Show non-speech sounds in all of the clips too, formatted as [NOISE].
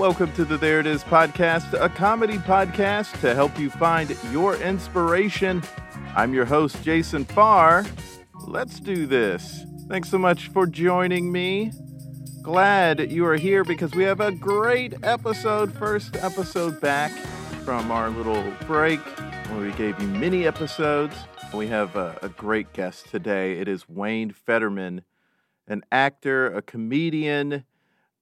Welcome to the There It Is podcast, a comedy podcast to help you find your inspiration. I'm your host, Jason Farr. Let's do this. Thanks so much for joining me. Glad you are here because we have a great episode, first episode back from our little break where we gave you mini episodes. We have a, a great guest today. It is Wayne Federman, an actor, a comedian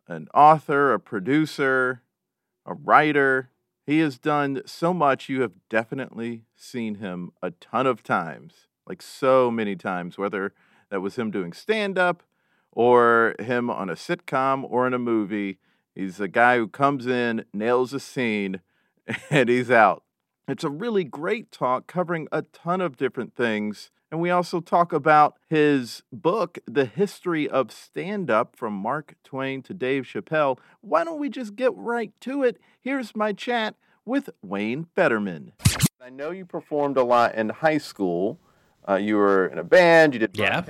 an author, a producer, a writer. He has done so much. You have definitely seen him a ton of times, like so many times, whether that was him doing stand up or him on a sitcom or in a movie. He's a guy who comes in, nails a scene, [LAUGHS] and he's out. It's a really great talk covering a ton of different things. And we also talk about his book, The History of Stand Up from Mark Twain to Dave Chappelle. Why don't we just get right to it? Here's my chat with Wayne Federman. I know you performed a lot in high school. Uh, you were in a band. You did Yeah.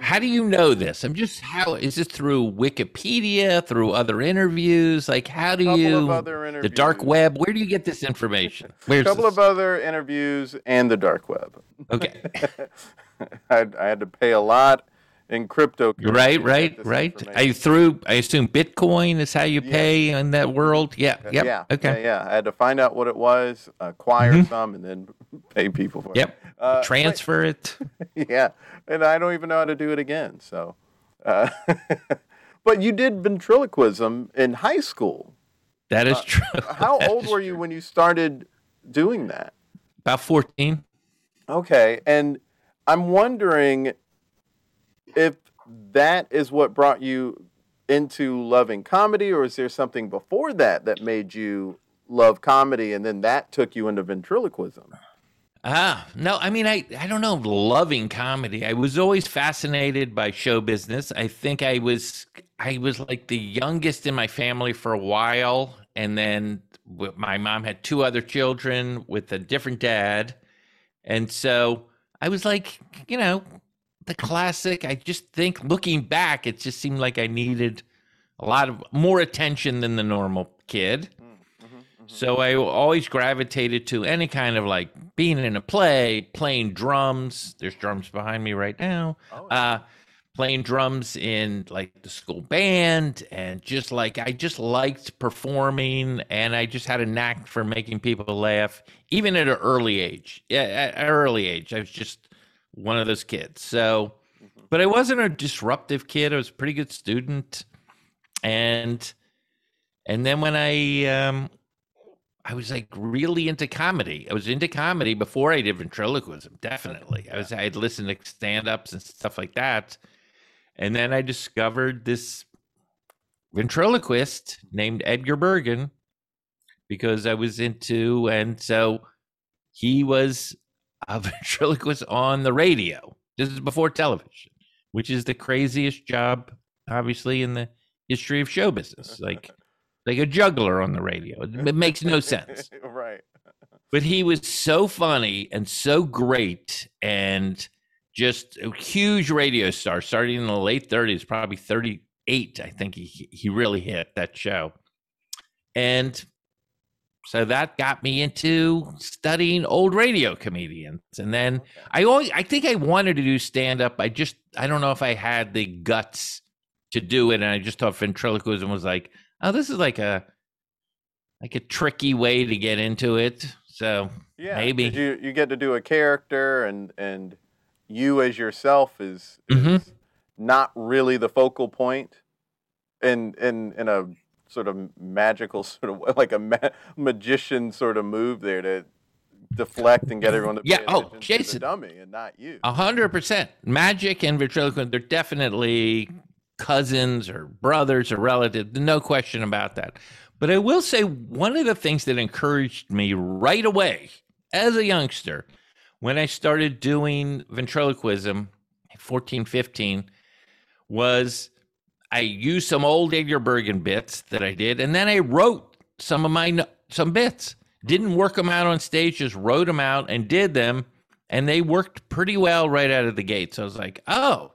How do you know this? I'm just how is this through Wikipedia, through other interviews? Like how do Couple you of other the dark web? Where do you get this information? A couple this? of other interviews and the dark web. okay, [LAUGHS] I, I had to pay a lot in crypto. right, right, right. I through I assume Bitcoin is how you pay in that world. Yeah, yep. Yeah. okay. Yeah, yeah. I had to find out what it was, acquire Mhm. some, and then [LAUGHS] pay people for Yep. it. Uh, Transfer it. [LAUGHS] yeah, and I don't even know how to do it again. So, uh, [LAUGHS] but you did ventriloquism in high school. That is uh, true. How That old were true. you when you started doing that? About fourteen. Okay, and I'm wondering if that is what brought you into loving comedy, or is there something before that that made you love comedy, and then that took you into ventriloquism? Ah, no, I mean, I, I don't know, loving comedy. I was always fascinated by show business. I think I was, I was like the youngest in my family for a while. And then my mom had two other children with a different dad. And so I was like, you know, the classic. I just think looking back, it just seemed like I needed a lot of more attention than the normal kid. Mm, mm-hmm, mm-hmm. So I always gravitated to any kind of like being in a play, playing drums. There's drums behind me right now. Oh, Uh, playing drums in like the school band, and just like I just liked performing, and I just had a knack for making people laugh, even at an early age. Yeah, at an early age, I was just one of those kids. So, but I wasn't a disruptive kid. I was a pretty good student, and and then when I um I was like really into comedy. I was into comedy before I did ventriloquism. Definitely, I was. I had listened to stand-ups and stuff like that, and then I discovered this ventriloquist named Edgar Bergen because I was into, and so he was a [LAUGHS] ventriloquist on the radio. This is before television, which is the craziest job, obviously, in the history of show business. [LAUGHS] Like, like a juggler on the radio. It makes no sense [LAUGHS] right. but he was so funny and so great and just a huge radio star starting in the late 30s probably 38 i think he he really hit that show and so that got me into studying old radio comedians and then i always i think i wanted to do stand up i just i don't know if i had the guts to do it and i just thought ventriloquism was like oh this is like a like a tricky way to get into it so Yeah. Maybe. You you get to do a character, and and you as yourself is, is mm-hmm. not really the focal point, in in in a sort of magical [LAUGHS] sort of like a ma- magician sort of move there to deflect and get everyone to Yeah, oh, Jason. the dummy and not you. A hundred percent. Magic and ventriloquism, they're definitely cousins or brothers or relatives. No question about that. But I will say one of the things that encouraged me right away as a youngster when I started doing ventriloquism, 14, 15, was I used some old Edgar Bergen bits that I did, and then I wrote some of my some bits. Didn't work them out on stage, just wrote them out and did them, and they worked pretty well right out of the gate. So I was like, oh,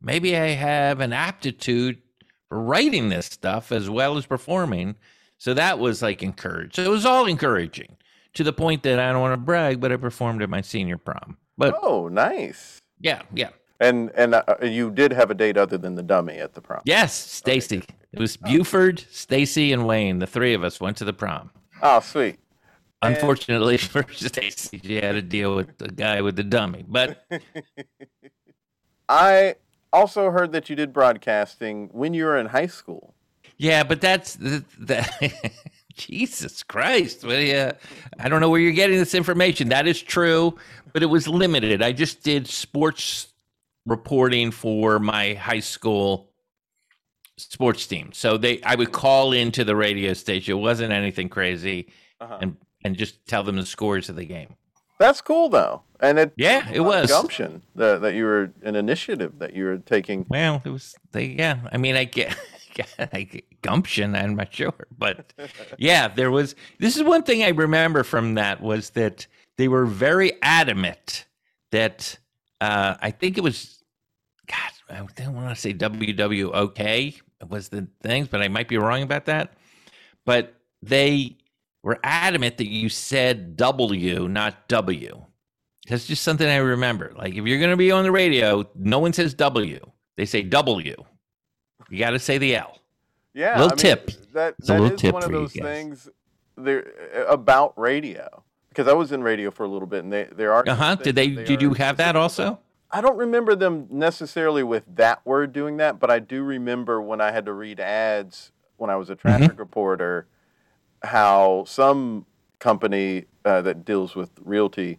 maybe I have an aptitude for writing this stuff as well as performing. So that was like encouraged. So it was all encouraging to the point that I don't want to brag, but I performed at my senior prom. But oh, nice. Yeah, yeah. And and uh, you did have a date other than the dummy at the prom. Yes, Stacy. Okay. It was Buford, Stacy, and Wayne. The three of us went to the prom. Oh, sweet. Unfortunately [LAUGHS] for Stacy, she had to deal with the guy with the dummy. But [LAUGHS] I also heard that you did broadcasting when you were in high school. Yeah, but that's the, the [LAUGHS] Jesus Christ. Well, yeah, I don't know where you're getting this information. That is true, but it was limited. I just did sports reporting for my high school sports team. So they I would call into the radio station. It wasn't anything crazy uh-huh. and and just tell them the scores of the game. That's cool though. And it Yeah, it was gumption that, that you were an initiative that you were taking. Well, it was they yeah. I mean I get [LAUGHS] like gumption, I'm not sure. But [LAUGHS] yeah, there was this is one thing I remember from that was that they were very adamant that uh, I think it was God, I don't want to say WWOK was the things, but I might be wrong about that. But they were adamant that you said W, not W. That's just something I remember. Like if you're going to be on the radio, no one says W. They say W. You got to say the L. Yeah, little I mean, tip. That that is one of those things there about radio because I was in radio for a little bit, and they there are. Uh huh. Did they? they did you have that also? I don't remember them necessarily with that word doing that, but I do remember when I had to read ads when I was a traffic mm-hmm. reporter, how some company uh, that deals with realty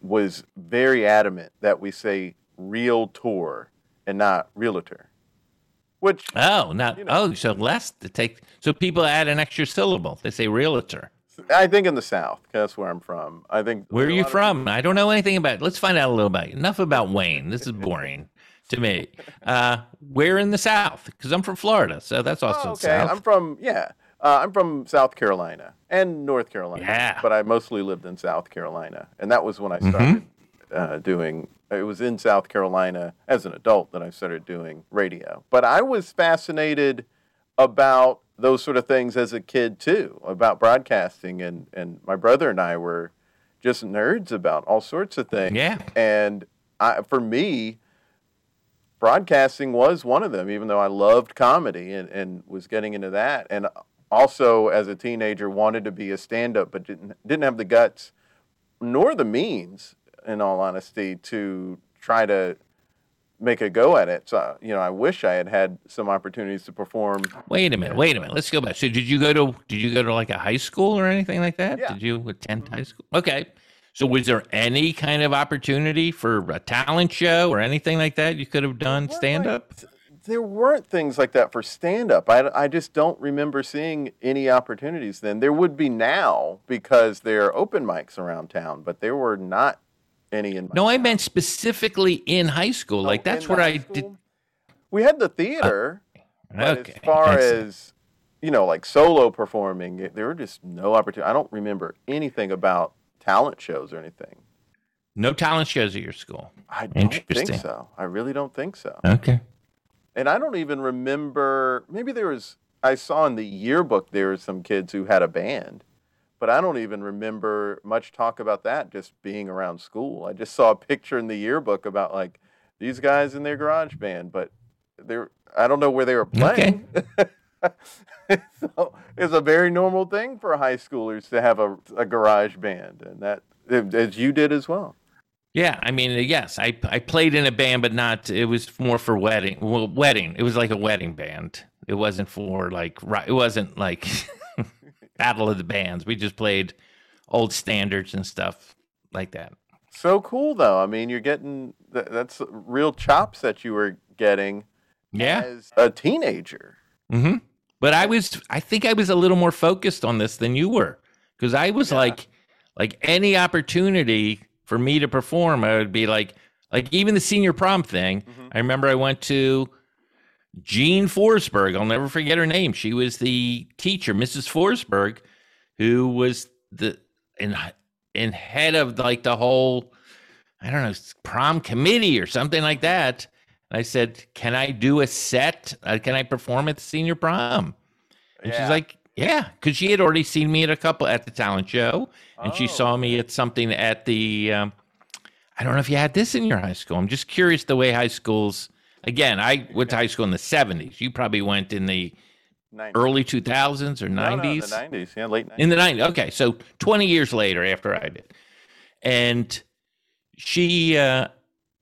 was very adamant that we say realtor and not realtor. Which oh, not you know, oh, so less to take. So people add an extra syllable. They say realtor. I think in the South. Because that's where I'm from. I think. Where are you from? I don't know anything about. It. Let's find out a little about you. Enough about Wayne. This is boring to me. [LAUGHS] Uh, where in the South? Because I'm from Florida, so that's also oh, okay. South. I'm from yeah. Uh, I'm from South Carolina and North Carolina. Yeah. But I mostly lived in South Carolina, and that was when I started mm-hmm. uh, doing it was in South Carolina as an adult that I started doing radio. But I was fascinated about those sort of things as a kid too, about broadcasting and and my brother and I were just nerds about all sorts of things. Yeah. And I, for me, broadcasting was one of them, even though I loved comedy and, and was getting into that. And also as a teenager wanted to be a stand up but didn't didn't have the guts nor the means in all honesty, to try to make a go at it. So, you know, I wish I had had some opportunities to perform. Wait a minute. Wait a minute. Let's go back. So, did you go to did you go to like a high school or anything like that? Yeah. Did you attend high school? Okay. So, was there any kind of opportunity for a talent show or anything like that you could have done stand up? Like, there weren't things like that for stand up. I, I just don't remember seeing any opportunities then. There would be now because there are open mics around town, but there were not any in no i meant specifically in high school. Oh, like that's what i school? did we had the theater uh, okay. as far as you know like solo performing there were just no opportunity i don't remember anything about talent shows or anything. No talent shows at your school. I don't think so. I really don't think so. Okay. And i don't even remember maybe there was i saw in the yearbook there were some kids who had a band but I don't even remember much talk about that just being around school. I just saw a picture in the yearbook about like these guys in their garage band, but they're I don't know where they were playing. Okay. [LAUGHS] so it's a very normal thing for high schoolers to have a, a garage band, and that as you did as well. Yeah, I mean, yes, I I played in a band, but not. It was more for wedding. Well, wedding. It was like a wedding band. It wasn't for like. It wasn't like. [LAUGHS] battle of the bands. We just played old standards and stuff like that. So cool, though. I mean, you're getting that's real chops that you were getting. Yeah. As a teenager. Mm-hmm. But I was, I think I was a little more focused on this than you were, because I was Yeah. like, like any opportunity for me to perform, I would be like, like even the senior prom thing. Mhm. I remember I went to Jean Forsberg. I'll never forget her name. She was the teacher, Mrs. Forsberg, who was the in in head of like the whole, I don't know, prom committee or something like that. And I said, "Can I do a set? Uh, can I perform at the senior prom?" And Yeah. she's like, "Yeah," because she had already seen me at a couple at the talent show, and she Oh. saw me at something at the. Um, I don't know if you had this in your high school. I'm just curious the way high schools. Again, I went to high school in the 70s. You probably went in the 90s. early 2000s or 90s. No, no, the 90s. Yeah, late 90s. In the 90s. Okay, so 20 years later after I did. And she uh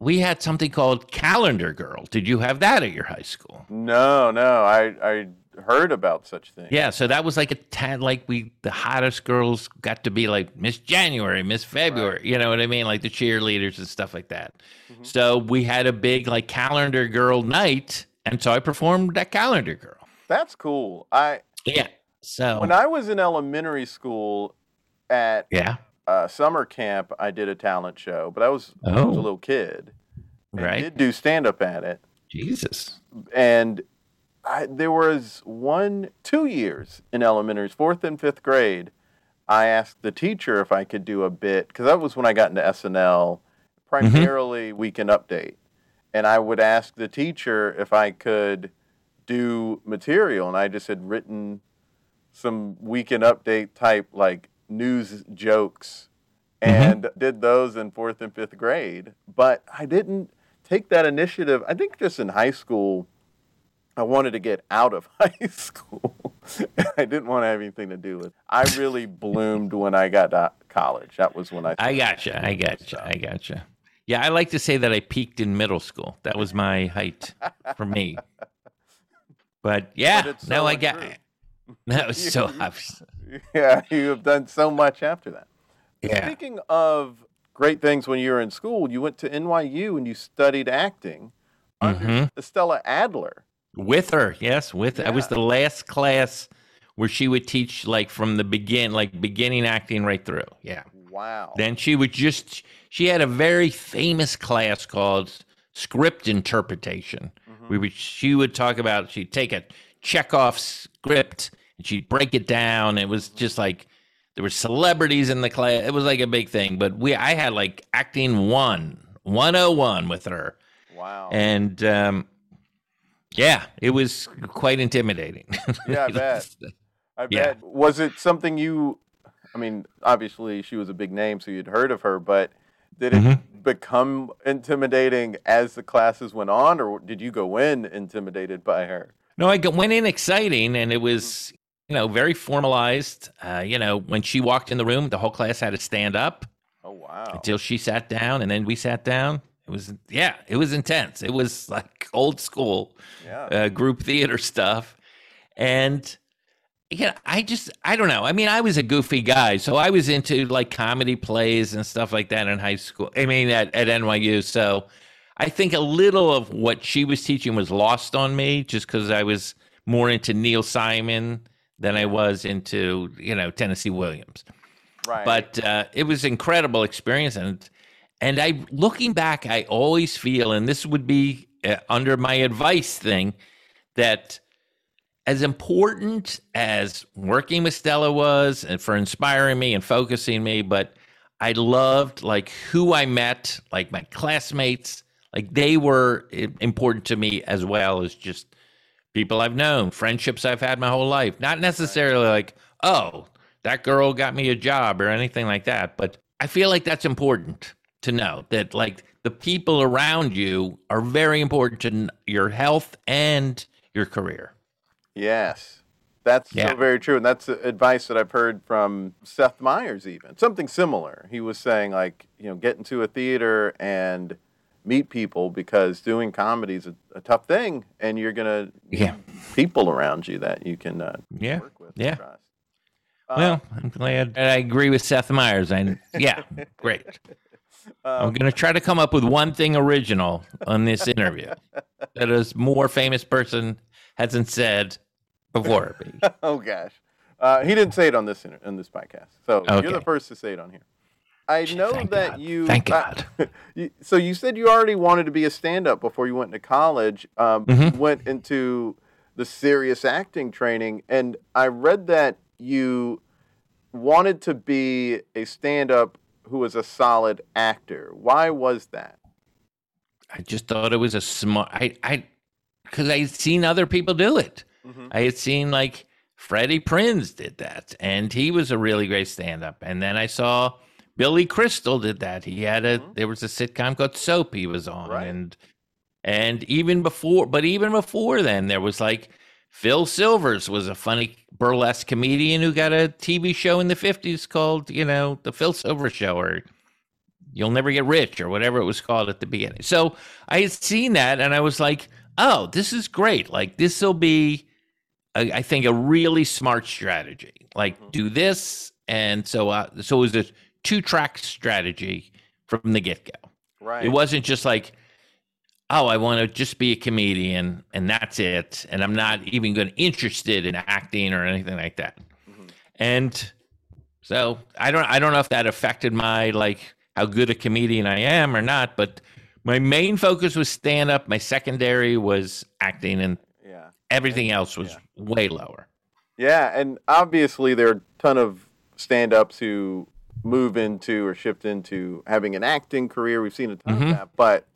we had something called Calendar Girl. Did you have that at your high school? no, no. I, I heard about such things. Yeah, so that was like a tad like we the hottest girls got to be like Miss January, Miss February, you know what I mean? Like the cheerleaders and stuff like that. Mhm. So we had a big like calendar girl night, and so I performed that calendar girl. That's cool. I Yeah. So When I was in elementary school at yeah, uh, summer camp, I did a talent show, but I was, I was Oh. a little kid. right. did do stand up at it. Jesus. and I, there was one two years in elementary fourth and fifth grade i asked the teacher if i could do a bit because that was when i got into snl mm-hmm. primarily weekend update. And i would ask the teacher if i could do material and i just had written some weekend update type like news jokes mm-hmm. and did those in fourth and fifth grade. But i didn't take that initiative. I think just in high school, I wanted to get out of [LAUGHS] high school. I didn't want to have anything to do with. I really bloomed when I got to college. That was when I. I gotcha. I gotcha. I gotcha. Yeah, I like to say that I peaked in middle school. That was my height for me. But [LAUGHS] yeah, But it's no, so I got. [LAUGHS] That was so. Obvious. Yeah, you have done so much after that. Yeah. Speaking of great things when you were in school, you went to NYU and you studied acting under Mhm. Stella Adler. With her, yes, with I was the last class where she would teach like from the begin, like beginning acting right through. Yeah. Wow. Then she would just she had a very famous class called script interpretation. Mhm. We would she would talk about she'd take a Chekhov script and she'd break it down. It was just like there were celebrities in the class. It was like a big thing. But we I had like acting one, 101 with her. Wow. And um yeah, it was quite intimidating. Yeah, I [LAUGHS] bet. I Yeah. Was it something you? I mean, obviously she was a big name, so you'd heard of her. But did it Mhm. become intimidating as the classes went on, or did you go in intimidated by her? No, I went in exciting, and it was you know very formalized. Uh, you know, when she walked in the room, the whole class had to stand up Oh wow! until she sat down, and then we sat down. It was yeah, it was intense. It was like old school Yeah. uh, group theater stuff, and yeah, I just I don't know. I mean, I was a goofy guy, so I was into like comedy plays and stuff like that in high school. I mean, at, at NYU, so. I think a little of what she was teaching was lost on me just because I was more into Neil Simon than I was into, you know, Tennessee Williams. right. But uh, it was incredible experience, and and I looking back, I always feel, and this would be uh, under my advice thing, that as important as working with Stella was, and for inspiring me and focusing me, but I loved like who I met, like my classmates, like they were important to me as well as just people I've known, friendships I've had my whole life. Not necessarily like, oh, that girl got me a job or anything like that, but I feel like that's important to know that like the people around you are very important to your health and your career. yes, that's Yeah. so very true, and that's advice that I've heard from Seth Meyers. Even something similar. He was saying like, you know, get into a theater and meet people because doing comedy is a, a tough thing, and you're gonna Yeah. people around you that you can uh, Yeah. work with. Yeah. Uh, Well, I'm glad I agree with Seth Meyers. I yeah, great. I'm um, going to try to come up with one thing original on this interview [LAUGHS] that a more famous person hasn't said before [LAUGHS] oh gosh, uh, he didn't say it on this inter- on this podcast, so you're the first to say it on here. I know Thank that God. you. Thank uh, God. [LAUGHS] you- so you said you already wanted to be a stand-up before you went into college. Um, Mhm. Went into the serious acting training, and I read that you wanted to be a stand-up who was a solid actor. Why was that? I just thought it was a smart. I I because I had seen other people do it. Mhm. I had seen like Freddie Prinze did that, and he was a really great stand-up. And then I saw Billy Crystal did that. He had a Mhm. there was a sitcom called Soap he was on, Right. and and even before, but even before then, there was like Phil Silvers was a funny burlesque comedian who got a TV show in the fifties called you know the Phil Silvers Show or You'll Never Get Rich or whatever it was called at the beginning. So I had seen that and I was like, oh, this is great. Like this will be, a, I think, a really smart strategy. Like Mhm. do this, and so uh, so it was a two track strategy from the get go. Right. It wasn't just like, oh, I want to just be a comedian and that's it, and I'm not even going to interested in acting or anything like that. Mhm. And so I don't I don't know if that affected my like how good a comedian I am or not, but my main focus was stand up. My secondary was acting, and Yeah. everything else was way lower. Yeah, and obviously there are a ton of stand-ups who move into or shift into having an acting career. We've seen a ton Mhm. of that, but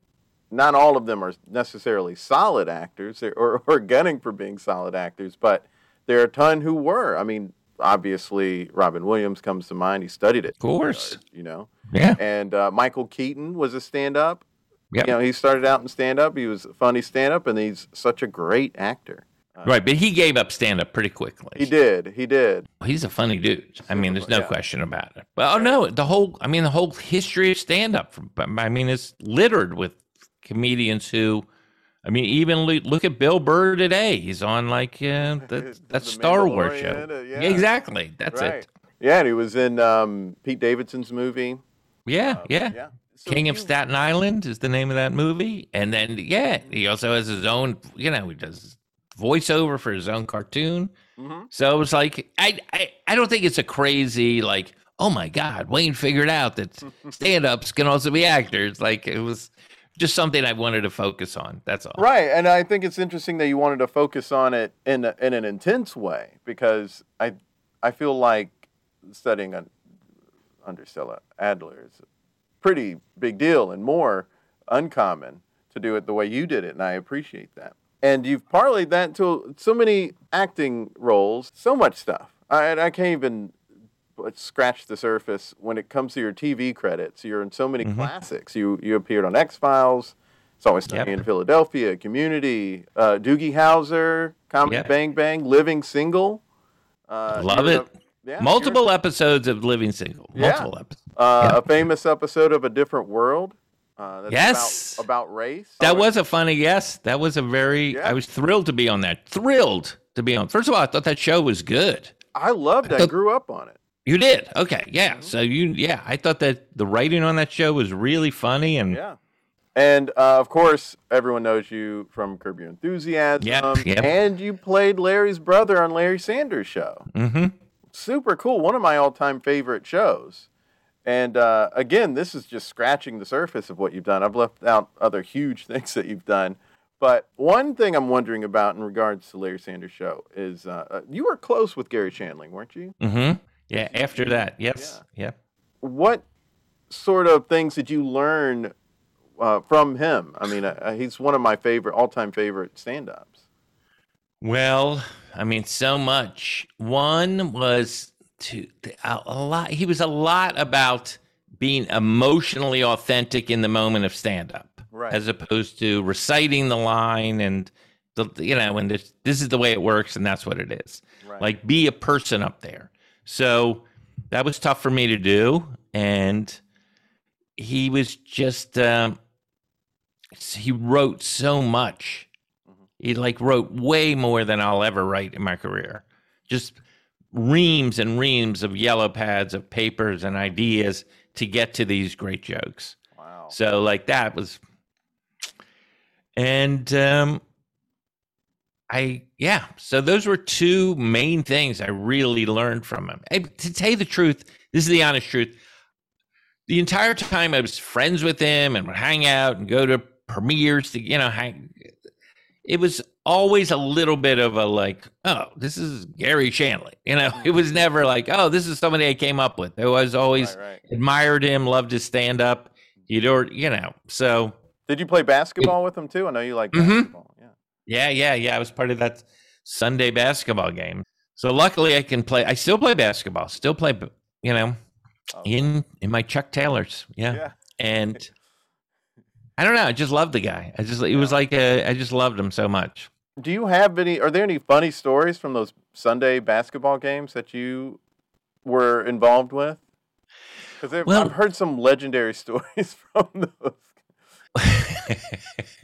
not all of them are necessarily solid actors or, or, gunning for being solid actors. But there are a ton who were. I mean, obviously Robin Williams comes to mind. He studied it, Of course. you know. Yeah. And uh, Michael Keaton was a stand-up. Yep. You know, he started out in stand-up. He was a funny stand-up, and he's such a great actor. Right, but he gave up stand up pretty quickly. He did. He did. He's a funny dude. I mean, there's no Yeah. question about it. But oh no, the whole I mean, the whole history of stand up. I mean, it's littered with comedians who. I mean, even look at Bill Burr today. He's on like uh, [LAUGHS] that that Star Wars show. Uh, yeah. Exactly. That's right. it. Yeah, and he was in um, Pete Davidson's movie. Yeah, Uh, yeah. yeah. So King of you- Staten Island is the name of that movie. And then, yeah, he also has his own, you know, he does voiceover for his own cartoon. Mhm. So it was like, I, I, I don't think it's a crazy, like, oh my God, Wayne figured out that [LAUGHS] stand ups can also be actors. Like, it was just something I wanted to focus on. That's all. Right, and I think it's interesting that you wanted to focus on it in a, in an intense way because I I feel like studying un, under Stella Adler is a pretty big deal and more uncommon to do it the way you did it, and I appreciate that. And you've parlayed that into so many acting roles, so much stuff. I, I can't even scratch the surface when it comes to your TV credits. You're in so many Mhm. classics. You you appeared on X Files. It's always sunny Yep. in Philadelphia, Community, uh, Doogie Howser, Comedy Yep. Bang Bang, Living Single. Uh, Love it. a- yeah, Multiple episodes of Living Single. Yeah. Multiple episodes. Uh, Yep. A famous episode of A Different World. Uh, Yes. About, about race. That Oh, was a funny yes. That was a very. Yeah. I was thrilled to be on that. Thrilled to be on. First of all, I thought that show was good. I loved it. I thought- grew up on it. You did. Okay. Yeah. Mhm. So you. Yeah. I thought that the writing on that show was really funny and. Yeah. And uh, of course, everyone knows you from Curb Your Enthusiasm. Yep, yep. And you played Larry's brother on Larry Sanders' show. Mm-hmm. super cool. One of my all-time favorite shows. And uh, again, this is just scratching the surface of what you've done. I've left out other huge [LAUGHS] things that you've done. But one thing I'm wondering about in regards to Larry Sanders' show is uh, uh, you were close with Garry Shandling, weren't you? hmm Yeah. After that, yes. Yeah. What sort of things did you learn uh, from him? I mean, uh, he's one of my favorite, all-time favorite stand-ups. Well, I mean, so much. One was to a, a lot. He was a lot about being emotionally authentic in the moment of stand-up. Right. as opposed to reciting the line and the you know and this, this is the way it works and that's what it is Right. like be a person up there so that was tough for me to do and he was just um, he wrote so much Mhm. he like wrote way more than i'll ever write in my career just reams and reams of yellow pads of papers and ideas to get to these great jokes wow. so like that was, and um, I yeah. So those were two main things I really learned from him. I, to tell you the truth, this is the honest truth. The entire time I was friends with him and would hang out and go to premieres to you know hang. It was always a little bit of a like, oh, this is Garry Shandling. [LAUGHS] You know, it was never like, oh, this is somebody I came up with. I was always right, right. admired him, loved his stand up. You'd or you know, so. Did you play basketball it, with him too? I know you like mm-hmm. basketball. Yeah, yeah, yeah. I was part of that Sunday basketball game. So luckily, I can play. I still play basketball. Still play. You know, oh. in in my Chuck Taylors. Yeah, yeah. and [LAUGHS] I don't know. I just loved the guy. I just it was like a, I just loved him so much. Do you have any? Are there any funny stories from those Sunday basketball games that you were involved with? Because well, I've heard some legendary [LAUGHS] stories from those [LAUGHS]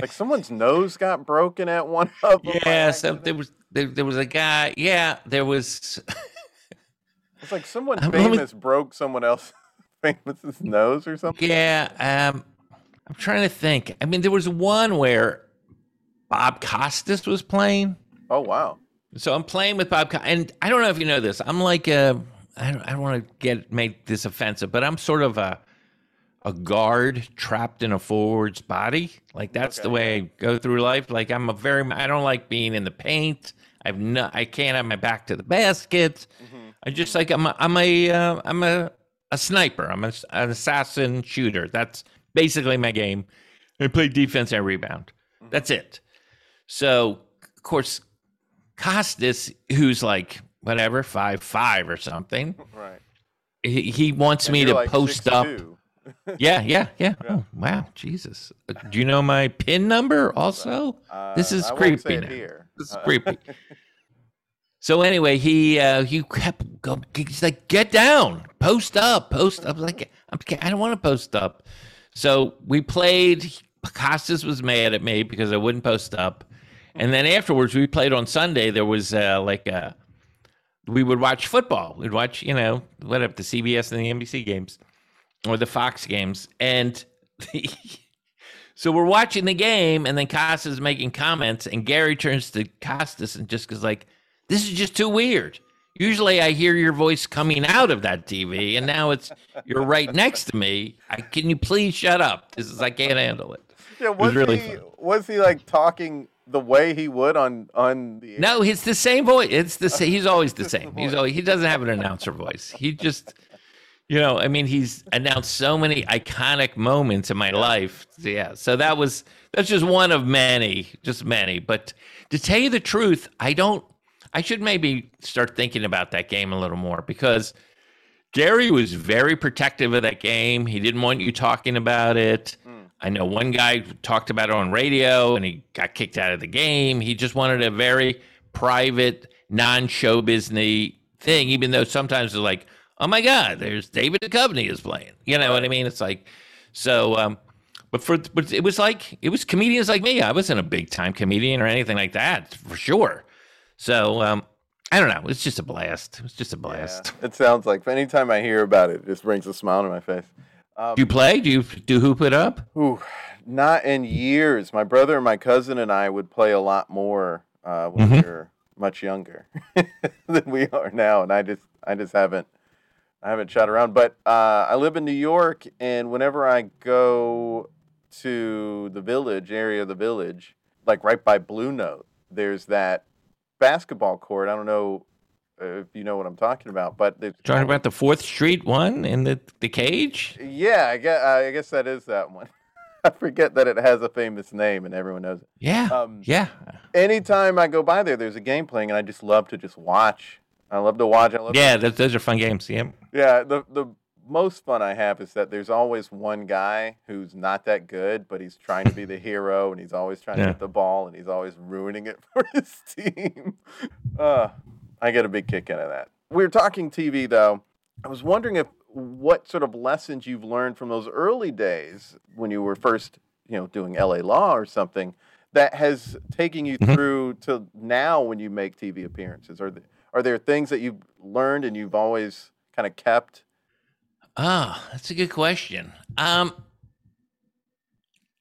like someone's nose got broken at one [LAUGHS] of them. Yeah, so there was there, there was a guy. Yeah, there was. [LAUGHS] it's like someone famous me, broke someone else famous's nose or something. Yeah, um, I'm trying to think. I mean, there was one where Bob Costas was playing. Oh wow! So I'm playing with Bob, and I don't know if you know this. I'm like a. I don't, I don't want to get make this offensive, but I'm sort of a a guard trapped in a forward's body. Like that's okay. the way I go through life. Like I'm a very I don't like being in the paint. I've no I can't have my back to the basket. Mm-hmm. I just like I'm a, I'm a uh, I'm a a sniper. I'm a, an assassin shooter. That's basically my game. I play defense and rebound. Mm-hmm. That's it. So of course Costas, who's like whatever five five or something, right? He, he wants and me to like post up. Two yeah, yeah, [LAUGHS] yeah. Oh, wow, Jesus. Uh, do you know my pin number also? Uh, this is creepy. Here. This is uh, creepy. [LAUGHS] So anyway, he uh, he kept going. He's like, "Get down, post up, post up." Like, I'm, I don't want to post up. So we played. Costas was mad at me because I wouldn't post up, and then afterwards we played on Sunday. There was uh, like a, uh, we would watch football. We'd watch, you know, whatever the CBS and the NBC games or the Fox games, and [LAUGHS] so we're watching the game, and then Costas is making comments, and Gary turns to Costas and just goes like, "This is just too weird." Usually, I hear your voice coming out of that TV, and now it's you're right next to me. I, can you please shut up? This is I can't handle it. Yeah, was, it was really he fun. was he like talking the way he would on on the? Air? No, it's the same voice. It's the same. He's always the same. [LAUGHS] He's always, he doesn't have an announcer voice. He just you know, I mean, he's announced so many iconic moments in my life. Yeah. So that was, that's just one of many, just many. But to tell you the truth, I don't, I should maybe start thinking about that game a little more because Garry was very protective of that game. He didn't want you talking about it. Mm. I know one guy talked about it on radio and he got kicked out of the game. He just wanted a very private, non show business thing, even though sometimes it's like, oh my God, there's David Duchovny is playing. You know what I mean? It's like, so, um, but for, but it was like, it was comedians like me. I wasn't a big time comedian or anything like that for sure. So, um, I don't know. It's just a blast. It was just a blast. Yeah, it sounds like anytime I hear about it, it just brings a smile to my face. Um, do you play? Do you do hoop it up? Ooh, not in years. My brother and my cousin and I would play a lot more uh, when mm-hmm. we were much younger [LAUGHS] than we are now, and I just I just haven't I haven't shot around, but uh, I live in New York, and whenever I go to the village area of the village, like right by Blue Note, there's that basketball court. I don't know if you know what I'm talking about, but it's talking about the Fourth Street one in the the cage. Yeah, I guess I guess that is that one. [LAUGHS] I forget that it has a famous name and everyone knows it. Yeah, um, yeah. Anytime I go by there, there's a game playing, and I just love to just watch I love to watch. I love yeah, to... those are fun games. Yeah. Yeah. The the most fun I have is that there's always one guy who's not that good, but he's trying to be the hero, and he's always trying yeah. to get the ball, and he's always ruining it [LAUGHS] for his team. Uh, I get a big kick out of that. We were talking TV though. I was wondering if what sort of lessons you've learned from those early days when you were first, you know, doing LA Law or something that has taken you mm-hmm. through to now when you make TV appearances. Are are there things that you've learned and you've always kind of kept? Ah, oh, that's a good question. Um,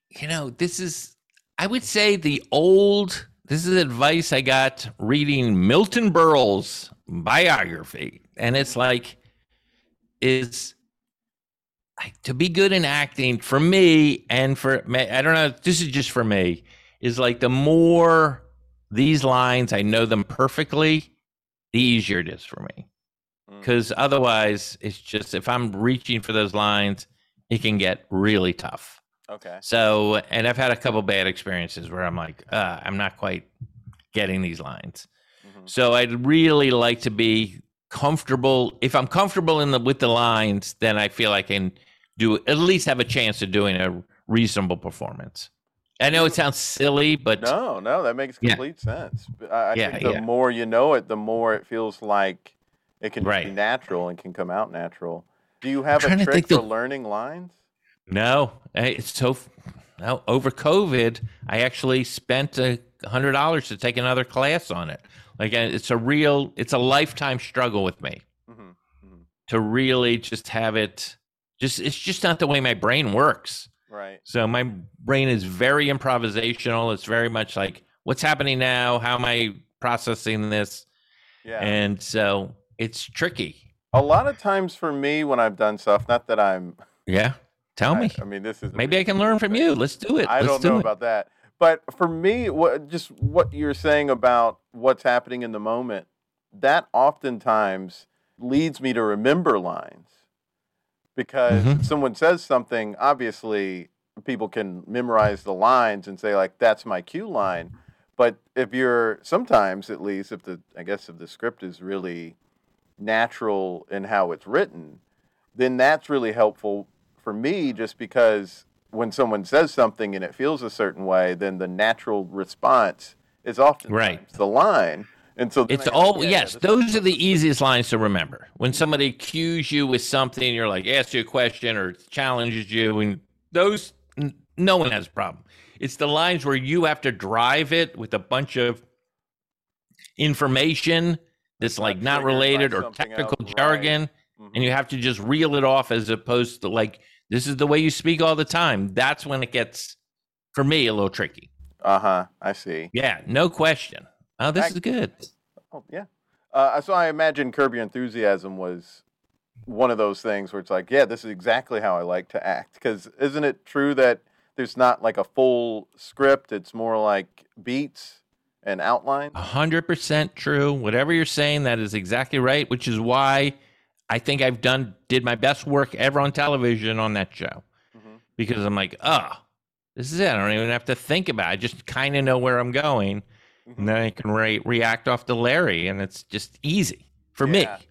you know, this is I would say the old this is advice I got reading Milton Berle's biography. And it's like, is to be good in acting for me and for I don't know, this is just for me, is like the more these lines I know them perfectly, the easier it is for me. Because mm. otherwise, it's just if I'm reaching for those lines, it can get really tough. Okay. So, and I've had a couple bad experiences where I'm like, uh, I'm not quite getting these lines. Mm-hmm. So I'd really like to be comfortable. If I'm comfortable in the with the lines, then I feel I can do at least have a chance of doing a reasonable performance. I know it sounds silly, but no, no, that makes complete yeah. sense. I, I yeah, think the yeah. more you know it, the more it feels like it can right. be natural and can come out natural. Do you have a trick for the... learning lines? No, it's so. No, over COVID, I actually spent a hundred dollars to take another class on it. Like it's a real, it's a lifetime struggle with me mm-hmm. Mm-hmm. to really just have it. Just it's just not the way my brain works. Right. So my brain is very improvisational. It's very much like what's happening now. How am I processing this? Yeah. And so it's tricky. A lot of times for me when I've done stuff, not that I'm [LAUGHS] Yeah. Tell I, me. I mean, this is maybe I can learn from you. Let's do it. I Let's don't know about that, but for me, what just what you're saying about what's happening in the moment, that oftentimes leads me to remember lines because mm-hmm. someone says something. Obviously, people can memorize the lines and say like, "That's my cue line." But if you're sometimes, at least, if the I guess if the script is really natural in how it's written, then that's really helpful for me just because when someone says something and it feels a certain way, then the natural response is often right. the line. And so it's all yeah, yes, those are the easiest lines to remember. When somebody cues you with something, you're like asks you a question or challenges you, and those no one has a problem. It's the lines where you have to drive it with a bunch of information that's like not related or technical else. jargon, right. mm-hmm. and you have to just reel it off as opposed to like this is the way you speak all the time. That's when it gets, for me, a little tricky. Uh huh. I see. Yeah, no question. Oh, this I, is good. Oh yeah. Uh, so I imagine Curb Your Enthusiasm was one of those things where it's like, yeah, this is exactly how I like to act. Because isn't it true that there's not like a full script? It's more like beats and outlines. hundred percent true. Whatever you're saying, that is exactly right. Which is why I think I've done did my best work ever on television on that show mm-hmm. because I'm like, oh, this is it. I don't even have to think about it. I just kind of know where I'm going, mm-hmm. and then I can re- react off to Larry, and it's just easy for yeah. me.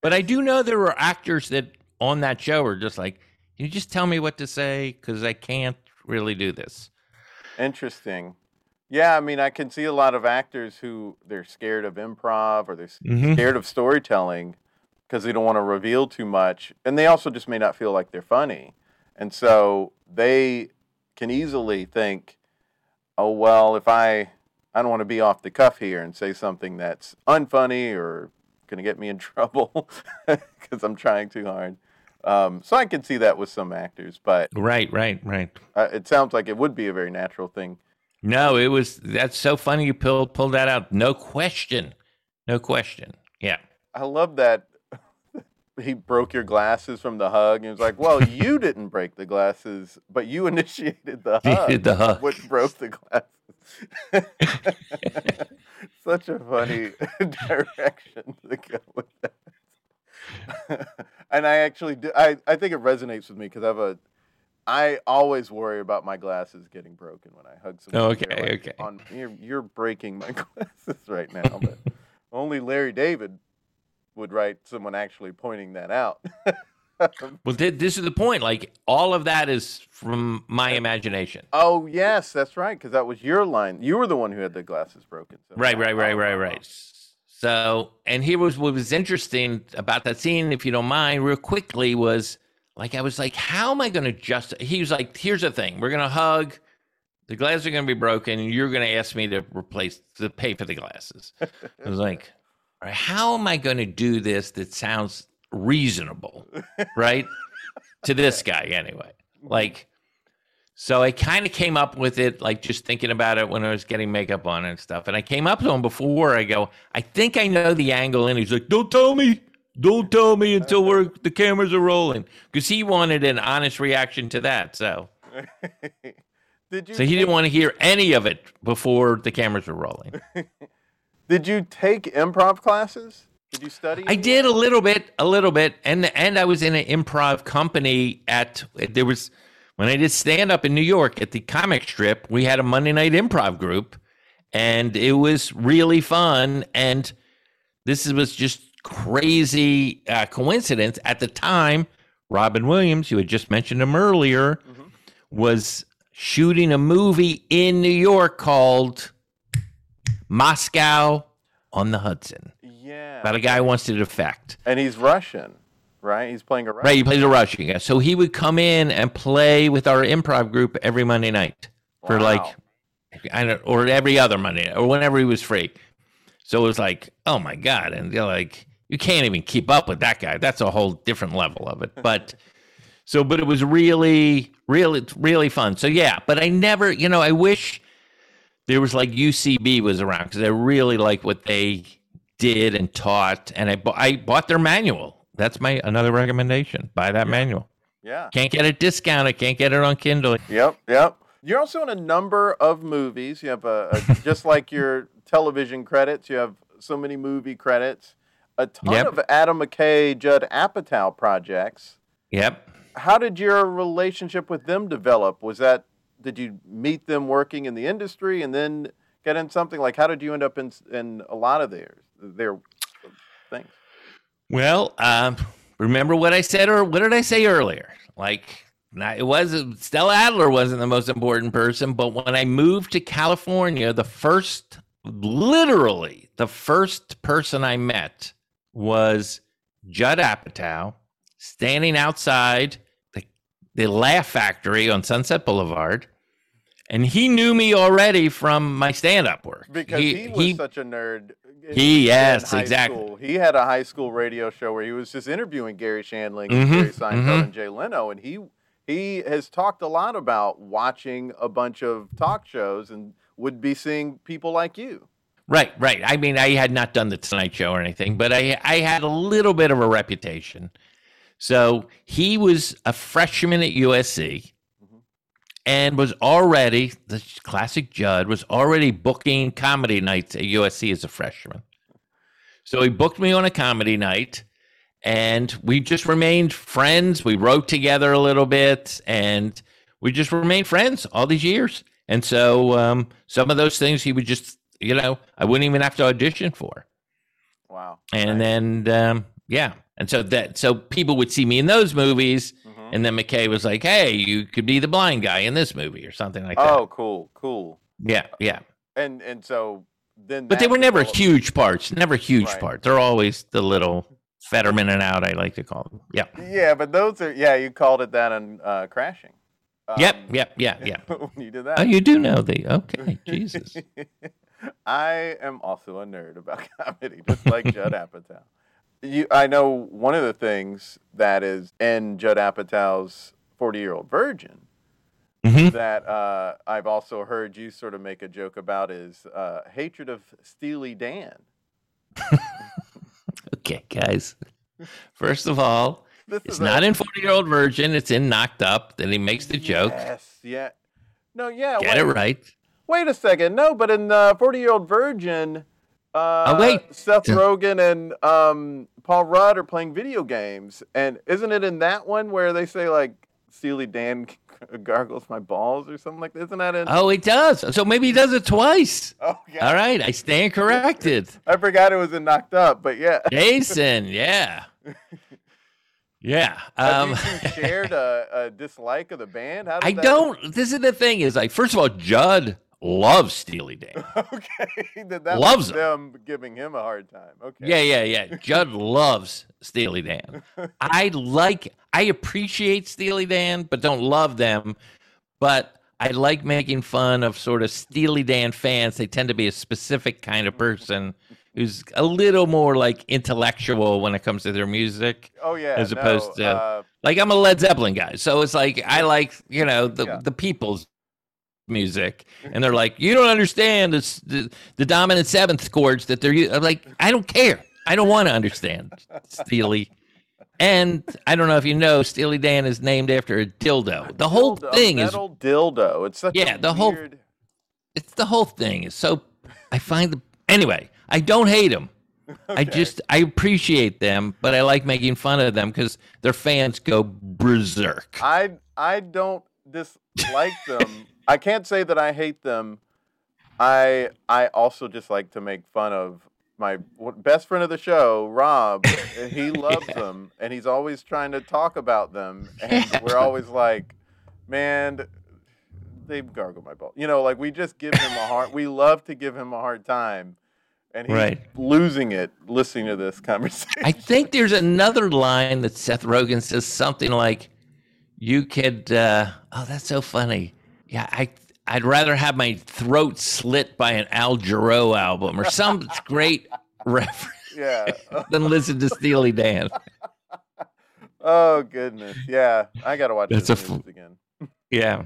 But I do know there were actors that on that show are just like, can you just tell me what to say because I can't really do this. Interesting. Yeah, I mean, I can see a lot of actors who they're scared of improv or they're mm-hmm. scared of storytelling because they don't want to reveal too much, and they also just may not feel like they're funny, and so they can easily think, "Oh well, if I I don't want to be off the cuff here and say something that's unfunny or going to get me in [LAUGHS] trouble because I'm trying too hard." Um, so I can see that with some actors, but right, right, right. Uh, it sounds like it would be a very natural thing. No, it was. That's so funny. You pulled pulled that out. No question. No question. Yeah. I love that [LAUGHS] he broke your glasses from the hug and was like, "Well, you didn't break the glasses, but you [LAUGHS] initiated the hug, did the hug. which broke the glasses." [LAUGHS] Such a funny [LAUGHS] direction to go with that. [LAUGHS] and I actually do. I I think it resonates with me because I have a. I always worry about my glasses getting broken when I hug someone. Okay, like, okay. On, you're, you're breaking my glasses right now, but only Larry David would write someone actually pointing that out. [LAUGHS] well, this is the point. Like all of that is from my eh, imagination. Oh yes, that's right. Because that was your line. You were the one who had the glasses broken. So. Right, right, right, right, right. So, and here was what was interesting about that scene, if you don't mind, real quickly, was like I was like, how am I going to just? He was like, here's the thing, we're going to hug. The glasses are going to be broken. And you're going to ask me to replace to pay for the glasses. I was like, right, how am I going to do this that sounds reasonable, right? [LAUGHS] to this guy, anyway. Like, So I kind of came up with it, like just thinking about it when I was getting makeup on and stuff. And I came up to him before. I go, I think I know the angle, and he's like, "Don't tell me, don't tell me until we're the cameras are rolling," because he wanted an honest reaction to that. So, [LAUGHS] did you? so he take, didn't want to hear any of it before the cameras were rolling. [LAUGHS] Did you take improv classes? Did you study? I did a little bit, a little bit, and and I was in an improv company at there was when I did stand up in New York at the comic strip. We had a Monday night improv group, and it was really fun. And this was just crazy uh, coincidence at the time. Robin Williams, you had just mentioned him earlier, Mm-hmm. was shooting a movie in New York called Moscow on the Hudson Yeah. about a guy who wants to defect. and he's Russian, right? He's playing a Russian. Right, he plays a Russian guy. So he would come in and play with our improv group every Monday night for Wow. like, I don't, or every other Monday or whenever he was free. So it was like, oh my god, and you're like, you can't even keep up with that guy. That's a whole different level of it. But [LAUGHS] so, but it was really, really, really fun. So yeah, but I never, you know, I wish there was like UCB was around because I really like what they did and taught, and I bu- I bought their manual. That's my another recommendation. Buy that manual. Yeah. Can't get it discounted. Can't get it on Kindle. Yep. Yep. You're also in a number of movies. You have a, a [LAUGHS] just like your television credits. You have so many movie credits. A ton Yep. of Adam McKay, Judd Apatow projects. Yep. How did your relationship with them develop? Was that did you meet them working in the industry and then get in something like? How did you end up in in a lot of theirs their things? Well, um, remember what I said, or what did I say earlier? Like, not, it wasn't Stella Adler wasn't the most important person, but when I moved to California, the first, literally, the first person I met was Judd Apatow standing outside the, the Laugh Factory on Sunset Boulevard. And he knew me already from my stand-up work. Because he, was such a nerd. He- yes, exactly. school. He had a high school radio show where he was just interviewing Garry Shandling, Mhm, and Jerry Seinfeld, mhm. and Jay Leno, and he he has talked a lot about watching a bunch of talk shows and would be seeing people like you. Right, right. I mean, I had not done the Tonight Show or anything, but I I had a little bit of a reputation. So he was a freshman at USC. And was already the classic Judd was already booking comedy nights at USC as a freshman. So he booked me on a comedy night and we just remained friends. We wrote together a little bit and we just remained friends all these years. And so um, some of those things he would just, you know, I wouldn't even have to audition for. Wow. And Nice. then, um, yeah. And so that, so people would see me in those movies. Mhm. And then McKay was like, hey, you could be the blind guy in this movie or something like that. Oh, cool, cool. Yeah, yeah. And and so then, But they were never huge parts, never huge Right. parts. They're always the little Federman and out, I like to call them. Yeah. Yeah, but those are yeah. You called it that on uh, crashing. Yep, Um, yep, yeah, yeah. [LAUGHS] when you did that. Oh, you do know the, okay, Jesus. [LAUGHS] I am also a nerd about [LAUGHS] comedy, just like Judd Apatow. You, I know one of the things that is in Judd Apatow's 40 Year Old Virgin Mhm. that uh, I've also heard you sort of make a joke about is uh, hatred of Steely Dan. [LAUGHS] Okay, guys. First of all, This it's is a- not in 40 Year Old Virgin, it's in Knocked Up. Then he makes the joke. Yes, yeah. No, yeah. Get wait, it right. Wait a second. No, but in uh, 40 Year Old Virgin, uh, Oh, wait. Seth Yeah. Rogen and um, Paul Rudd are playing video games. And isn't it in that one where they say, like, Steely Dan [LAUGHS] gargles my balls or something like that? Isn't that in? Oh, he does. So maybe he does it twice. [LAUGHS] Oh, yeah. All right, I stand corrected. I forgot it was in Knocked Up, but yeah. [LAUGHS] Jason, yeah. Yeah. Have Um, you shared a, a dislike of the band? How did I that- don't. This is the thing is like, first of all, Judd loves Steely Dan. [LAUGHS] okay. That, that Loves them giving him a hard time. Okay. Yeah, yeah, yeah. Judd loves Steely Dan. [LAUGHS] I like, I appreciate Steely Dan, but don't love them. But I like making fun of sort of Steely Dan fans. They tend to be a specific kind of person who's a little more like intellectual when it comes to their music. Oh yeah, as no, opposed to uh, like I'm a Led Zeppelin guy, so it's like I like you know the Yeah. the people's music, and they're like, you don't understand this, the the dominant seventh chords that they're. I'm like, I don't care. I don't want to understand Steely. And I don't know if you know, Steely Dan is named after a dildo. The whole dildo- thing is dildo. It's such Yeah, a the whole- it's the whole thing is so I find the anyway, I don't hate them. I just I appreciate them, but I like making fun of them because their fans go berserk. I I don't dislike them. I can't say that I hate them. I I also just like to make fun of my best friend of the show, Rob. and he [LAUGHS] loves them, and he's always trying to talk about them, [LAUGHS] and we're always like, man. They gargle my ball. You know, like we just give him a hard. We love to give him a hard time, and he's Right. losing it listening to this conversation. I think there's another line that Seth Rogen says something like, "You could." Uh, oh, that's so funny. Yeah, I I'd rather have my throat slit by an Al Jarreau album or some [LAUGHS] great reference yeah. [LAUGHS] than listen to Steely Dan. Oh goodness, yeah. I gotta watch That's this f- again. Yeah.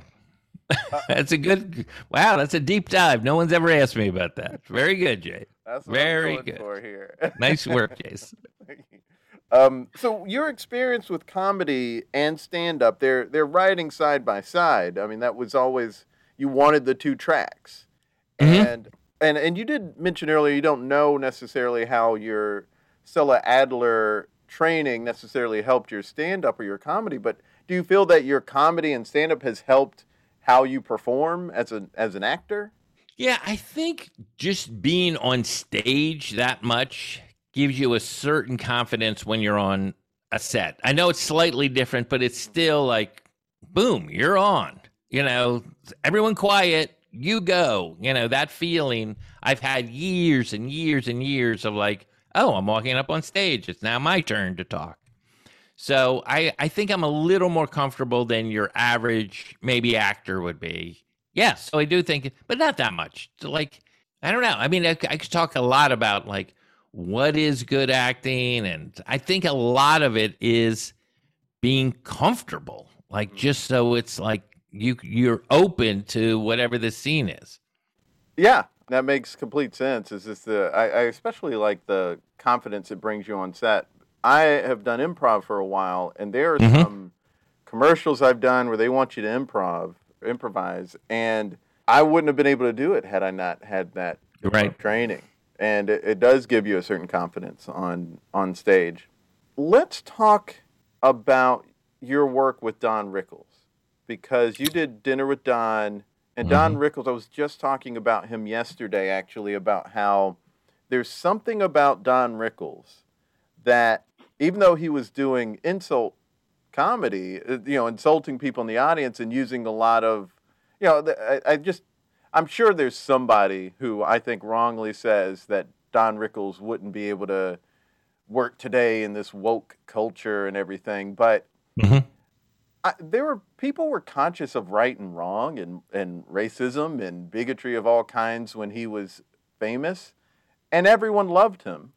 [LAUGHS] that's a good wow, that's a deep dive. No one's ever asked me about that. Very good, Jay. That's Very good. for here. Nice work, Jason. Um, so your experience with comedy and stand-up, they're they're riding side by side. I mean, that was always you wanted the two tracks, Mhm. and and and you did mention earlier you don't know necessarily how your Stella Adler training necessarily helped your stand-up or your comedy, but do you feel that your comedy and stand-up has helped how you perform as an as an actor? Yeah, I think just being on stage that much gives you a certain confidence when you're on a set. I know it's slightly different, but it's still like, boom, you're on. You know, everyone quiet, you go. You know, that feeling I've had years and years and years of like, oh, I'm walking up on stage. It's now my turn to talk. So I, I think I'm a little more comfortable than your average maybe actor would be. Yes, so I do think, but not that much. Like, I don't know. I mean, I, I could talk a lot about like what is good acting, and I think a lot of it is being comfortable. Like, just so it's like you you're open to whatever the scene is. Yeah, that makes complete sense. Is just the I, I especially like the confidence it brings you on set. I have done improv for a while, and there are Mhm. some commercials I've done where they want you to improv, improvise, and I wouldn't have been able to do it had I not had that Right. training. And it, it does give you a certain confidence on on stage. Let's talk about your work with Don Rickles because you did dinner with Don and Don Rickles. I was just talking about him yesterday, actually, about how there's something about Don Rickles that even though he was doing insult comedy, uh, you know, insulting people in the audience and using a lot of, you know, I, I just, I'm sure there's somebody who I think wrongly says that Don Rickles wouldn't be able to work today in this woke culture and everything, but Mhm. I, there were people were conscious of right and wrong and, and racism and bigotry of all kinds when he was famous, and everyone loved him,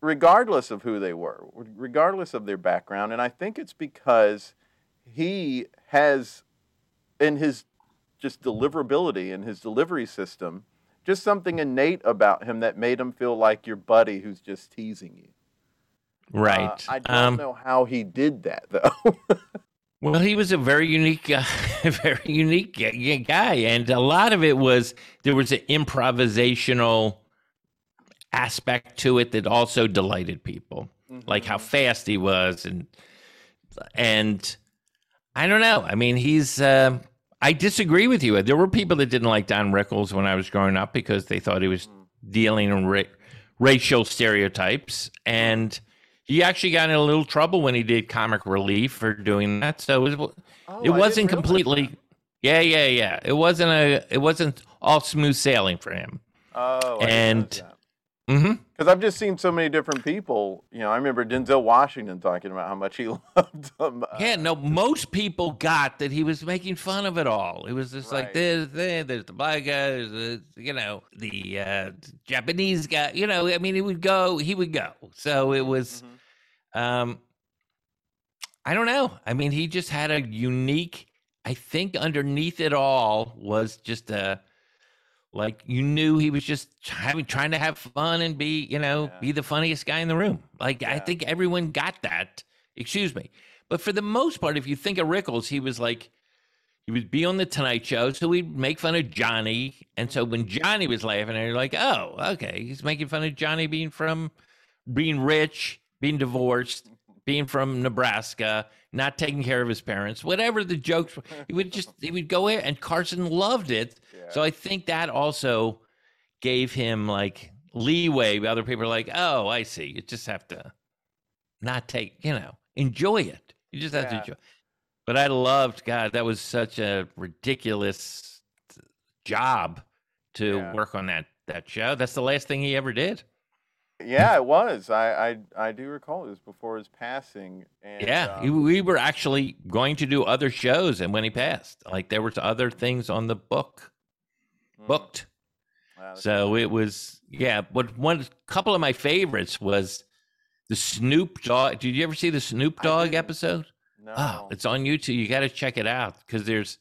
regardless of who they were, regardless of their background. And I think it's because he has, in his just deliverability and his delivery system, just something innate about him that made him feel like your buddy who's just teasing you. Uh, Right. I don't Um, know how he did that [LAUGHS] though. Well, he was a very unique, uh, [LAUGHS] very unique guy, and a lot of it was there was an improvisational aspect to it that also delighted people, like how fast he was, and and I don't know. I mean, he's. Uh, I disagree with you. There were people that didn't like Don Rickles when I was growing up because they thought he was dealing in ra- racial stereotypes and he actually got in a little trouble when he did comic relief for doing that. So it, was, Oh, it wasn't completely. that. Yeah, yeah, yeah. It wasn't a. It wasn't all smooth sailing for him. Oh, I And- know that. hmm Because I've just seen so many different people. You know, I remember Denzel Washington talking about how much he [LAUGHS] loved them. Uh, Yeah, no, most people got that he was making fun of it all. It was just like Right. this, there, there's the black guy, there's the, you know, the uh, Japanese guy. You know, I mean, he would go, he would go. So it was, Mhm. um, I don't know. I mean, he just had a unique. I think underneath it all was just a, like you knew he was just having trying to have fun and be, you know, Yeah. be the funniest guy in the room. Like I think everyone got that. Excuse me. But for the most part, if you think of Rickles, he was like, he would be on the Tonight Show, so he'd make fun of Johnny. And so when Johnny was laughing, you're like, oh, okay, he's making fun of Johnny being from, being rich, being divorced, being from Nebraska, not taking care of his parents, whatever the jokes. were, He would just he would go there, and Carson loved it. Yeah. So I think that also gave him like leeway. Other people are like, oh, I see. You just have to not take, you know, enjoy it. You just have to enjoy. But I loved God. That was such a ridiculous job to Yeah. work on that that show. That's the last thing he ever did. Yeah, it was. I, I I do recall it was before his passing. And, yeah, um, we were actually going to do other shows, and when he passed, like there was other things on the book mm, booked. wow, So it was yeah. But one couple of my favorites was the Snoop Dogg. Did you ever see the Snoop Dogg episode? No. Oh, it's on YouTube. You got to check it out because there's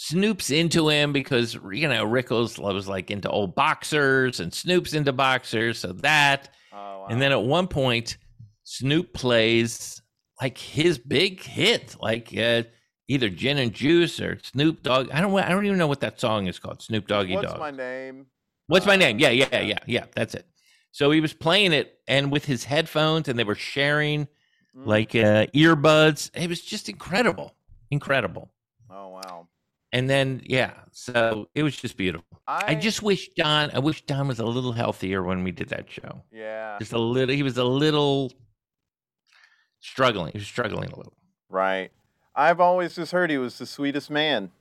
Snoop's into him because you know Rickles was like into old boxers and Snoop's into boxers, so that. Oh, wow. And then at one point, Snoop plays like his big hit, like uh, either Gin and Juice or Snoop Dogg. I don't. I don't even know what that song is called. Snoop Doggy What's Dog. What's my name? What's my Uh, name? Yeah, yeah, yeah. yeah, yeah. That's it. So he was playing it and with his headphones, and they were sharing Mm. like uh, earbuds. It was just incredible, incredible. Oh wow. And then yeah, so it was just beautiful. I, just wish Don. I wish Don was a little healthier when we did that show. yeah Just a little. He was a little struggling. He was struggling a little. right. I've always just heard he was the sweetest man,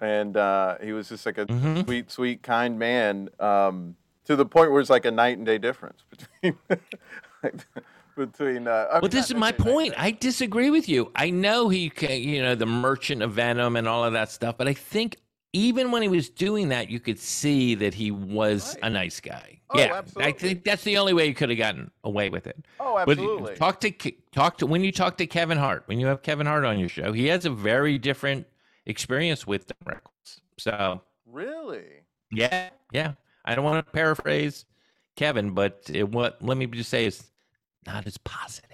and uh, he was just like a Mhm. sweet, sweet, kind man. Um, to the point where it's like a night and day difference between [LAUGHS] between. Uh, I mean, Well, this is my necessarily night and point. I disagree with you. I know he, ca- you know, the merchant of Venom and all of that stuff, but I think even when he was doing that, you could see that he was a nice guy. Oh, yeah, I think that's the only way he could have gotten away with it. Oh, But absolutely. talk to talk to when you talk to Kevin Hart, when you have Kevin Hart on your show, he has a very different experience with the Rickles. So really? yeah, yeah. I don't want to paraphrase Kevin, but it, what let me just say is not as positive.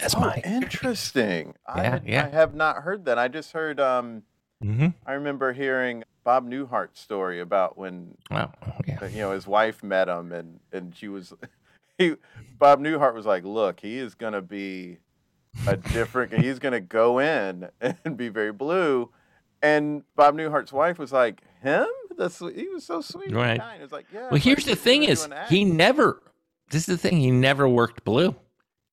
That's oh, my interesting. [LAUGHS] I, Yeah, had- yeah. I have not heard that. I just heard. Um, hmm I remember hearing Bob Newhart's story about when Wow. Yeah. you know his wife met him and and she was [LAUGHS] he Bob Newhart was like, look, he is gonna be a different. he's gonna go in and be very blue, and Bob Newhart's wife was like, him? That's he was so sweet. and Right. kind. It was like, yeah. Well, here's the thing: is he never. This is the thing. He never worked blue.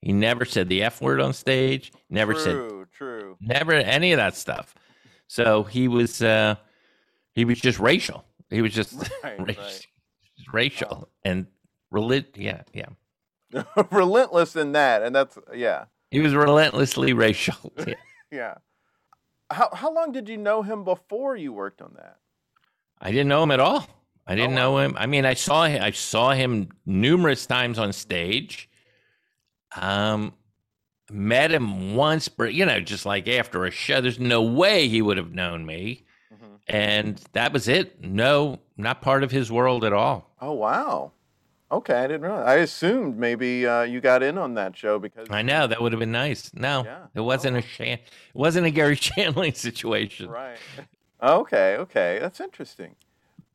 He never said the f word on stage. Never said true, true. never any of that stuff. So he was. uh He was just racial. He was just Right, rac- [LAUGHS] right. racial and relig. Yeah, yeah. [LAUGHS] Relentless in that, and that's yeah, He was relentlessly racial. [LAUGHS] Yeah. yeah. How how long did you know him before you worked on that? I didn't know him at all. I didn't Oh, know him. I mean, I saw him. I saw him numerous times on stage. Um, met him once, but you know, just like after a show. There's no way he would have known me, Mhm. and that was it. No, not part of his world at all. Oh wow. Okay, I didn't realize. I assumed maybe uh, you got in on that show because I know that would have been nice. No, Yeah. it wasn't a Shan- It wasn't a Garry [LAUGHS] Shandling situation. Right. Okay, okay, that's interesting.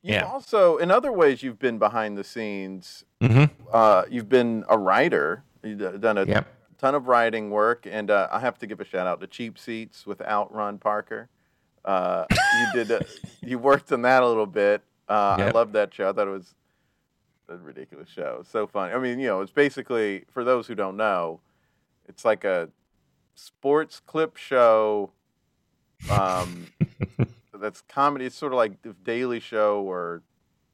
You Yeah. also, in other ways, you've been behind the scenes. hmm Uh, you've been a writer. You've done a Yep. ton of writing work, and uh, I have to give a shout out to Cheap Seats without Ron Parker. Uh, you did. A, [LAUGHS] you worked on that a little bit. Uh, I Yep. loved that show. I thought it was a ridiculous show. So funny. I mean, you know, it's basically for those who don't know, it's like a sports clip show. Um, [LAUGHS] that's comedy. It's sort of like the Daily Show or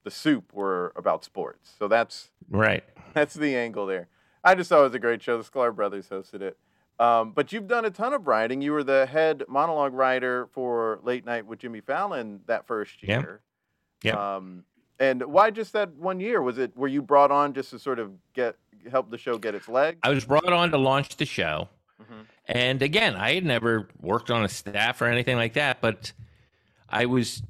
the soup were about sports. So that's Right. [LAUGHS] that's the angle there. I just thought it was a great show. The Sklar brothers hosted it. Um, but you've done a ton of writing. You were the head monologue writer for Late Night with Jimmy Fallon that first year. Yeah. Um, and why just that one year? Was it were you brought on just to sort of get help the show get its legs? I was brought on to launch the show. Mhm. And again, I had never worked on a staff or anything like that, but I was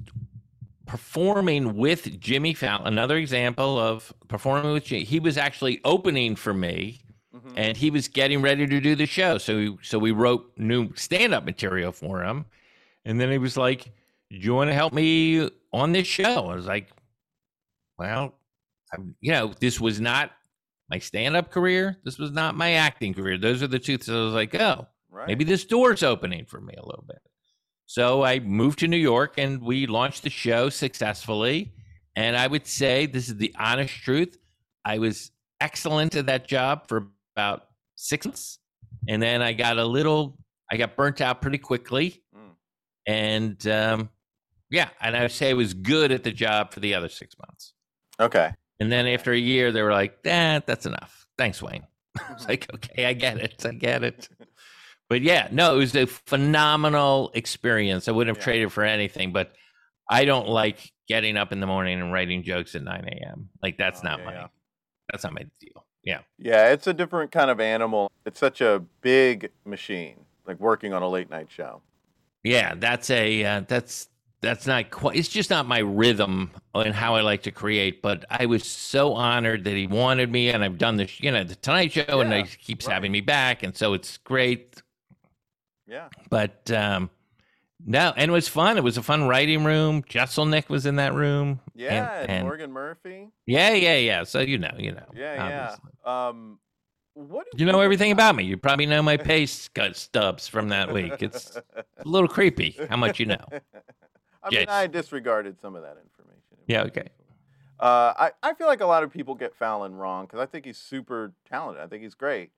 performing with Jimmy Fallon. Another example of performing with Jimmy. He was actually opening for me, Mhm. and he was getting ready to do the show. So, we, so we wrote new stand-up material for him, and then he was like, "Do you want to help me on this show?" I was like, "Well, I'm, you know, this was not my stand-up career. This was not my acting career. Those are the two. So I was like, oh, Right. maybe this door's opening for me a little bit. So I moved to New York and we launched the show successfully. And I would say this is the honest truth. I was excellent at that job for about six months. And then I got a little, I got burnt out pretty quickly. Mm. And um, yeah, and I would say I was good at the job for the other six months. Okay. And then after a year, they were like, "Eh, that's enough. Thanks, Wayne." [LAUGHS] I was like, "Okay, I get it. I get it." But yeah, no, it was a phenomenal experience. I wouldn't have Yeah. traded for anything. But I don't like getting up in the morning and writing jokes at 9 a.m. Like that's Oh, not yeah, my yeah. that's not my deal. Yeah, Yeah, it's a different kind of animal. It's such a big machine, like working on a late night show. yeah, that's a uh, that's that's not quite. It's just not my rhythm and how I like to create. But I was so honored that he wanted me, and I've done this, you know, the Tonight Show, and he keeps right. having me back, and so it's great. Yeah. but um no and it was fun it was a fun writing room Jeselnik was in that room Yeah, and, and- Morgan Murphy. yeah yeah yeah so you know you know Yeah, obviously. yeah. Um, what you know everything [LAUGHS] about me you probably know my pace stubs from that week it's a little creepy how much you know [LAUGHS] I mean, Yes. I disregarded some of that information. Yeah, okay. Uh, I, I feel like a lot of people get Fallon wrong because I think he's super talented. I think he's great.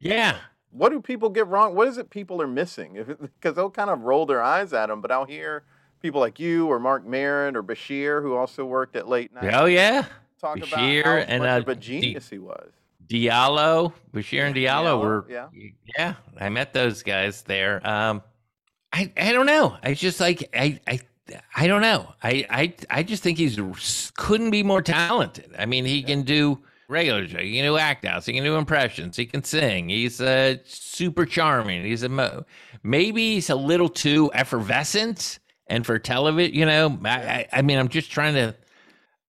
yeah What do people get wrong? What is it people are missing? If because they'll kind of roll their eyes at him, but I'll hear people like you or Mark Maron or Bashir, who also worked at late night, oh yeah talk Bashir about how and, much uh, of a genius he was. diallo bashir and diallo Diallo, were yeah. yeah i met those guys there um i i don't know i just like i i I don't know. I, I I just think he's couldn't be more talented. I mean, he can do regular show, he can do act outs, he can do impressions, he can sing. He's uh, super charming. He's a mo- maybe he's a little too effervescent, and for television, you know, I, I, I mean, I'm just trying to.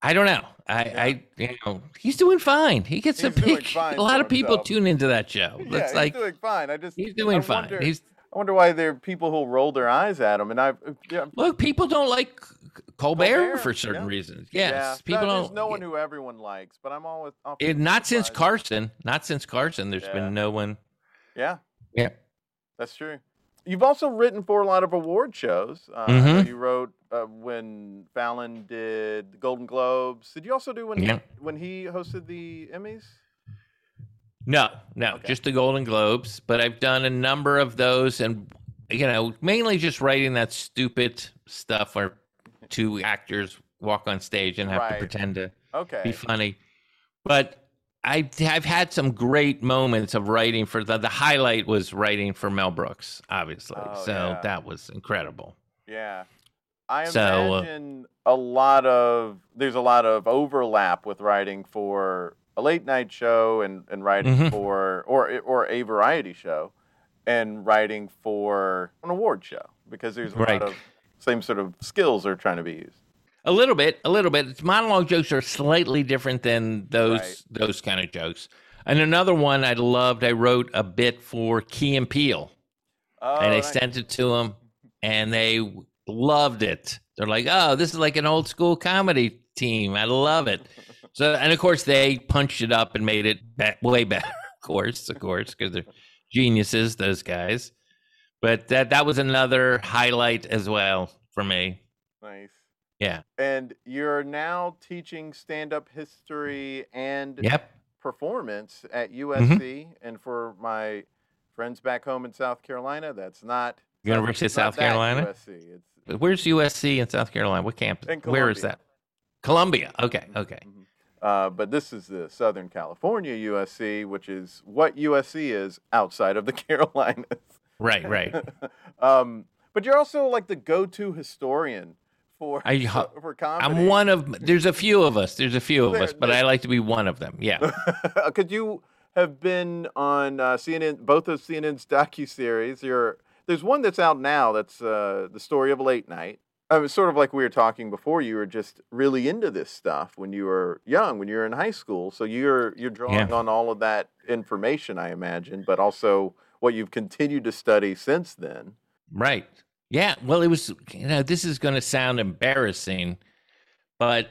I don't know. I, I you know, he's doing fine. He gets a He's doing big. A lot of people himself. tune into that show. yeah, It's he's like doing fine. I just he's doing I fine. Wonder, He's I wonder why there are people who roll their eyes at him, and I yeah, look. People don't like Colbert, Colbert, for certain yeah. reasons. Yes, yeah, people there's don't. no one who everyone likes, but I'm always It, not since. Carson. Not since Carson. There's Yeah. been no one. Yeah, Yeah. that's true. You've also written for a lot of award shows. Uh, Mhm. You wrote uh, when Fallon did the Golden Globes. Did you also do when he, when he hosted the Emmys? No, no, Okay. just the Golden Globes. But I've done a number of those, and you know, mainly just writing that stupid stuff where two actors walk on stage and have Right. to pretend to Okay. be funny. But I, I've had some great moments of writing for the. The highlight was writing for Mel Brooks, obviously. Oh, so yeah. that was incredible. Yeah. I So, uh, imagine a lot of there's a lot of overlap with writing for a late night show and, and writing Mhm. for or or a variety show and writing for an award show because there's a Right. lot of same sort of skills are trying to be used. A little bit, a little bit. Its monologue jokes are slightly different than those Right. those kind of jokes. And another one I loved, I wrote a bit for Key and Peele, Oh, and I nice. sent it to them, and they loved it. They're like, "Oh, this is like an old school comedy team. I love it." [LAUGHS] So, and of course, they punched it up and made it be- way better. [LAUGHS] Of course, of course, because they're geniuses, those guys. But that that was another highlight as well for me. nice. Yeah. And you're now teaching stand up history and Yep. performance at Mm-hmm. USC. And for my friends back home in South Carolina, that's not University of South Carolina? USC. It's Where's USC in South Carolina? What campus? Where is that? Columbia. Okay, okay. Uh, but this is the Southern California USC, which is what USC is outside of the [LAUGHS] Carolinas. Right, right. [LAUGHS] um, but you're also like the go-to historian for I- [LAUGHS] for comedy. I'm one of. There's a few of us. There's a few of There- us, but I like to be one of them. Yeah. [LAUGHS] Could you have been on uh, CNN, both of CNN's docu series? You're there's one that's out now. That's uh, the story of late night. I was sort of like we were talking before. You were just really into this stuff when you were young, when you were in high school. So you're you're drawing Yeah. on all of that information, I imagine, but also what you've continued to study since then. Right. Yeah. Well, it was, you know, this is going to sound embarrassing, but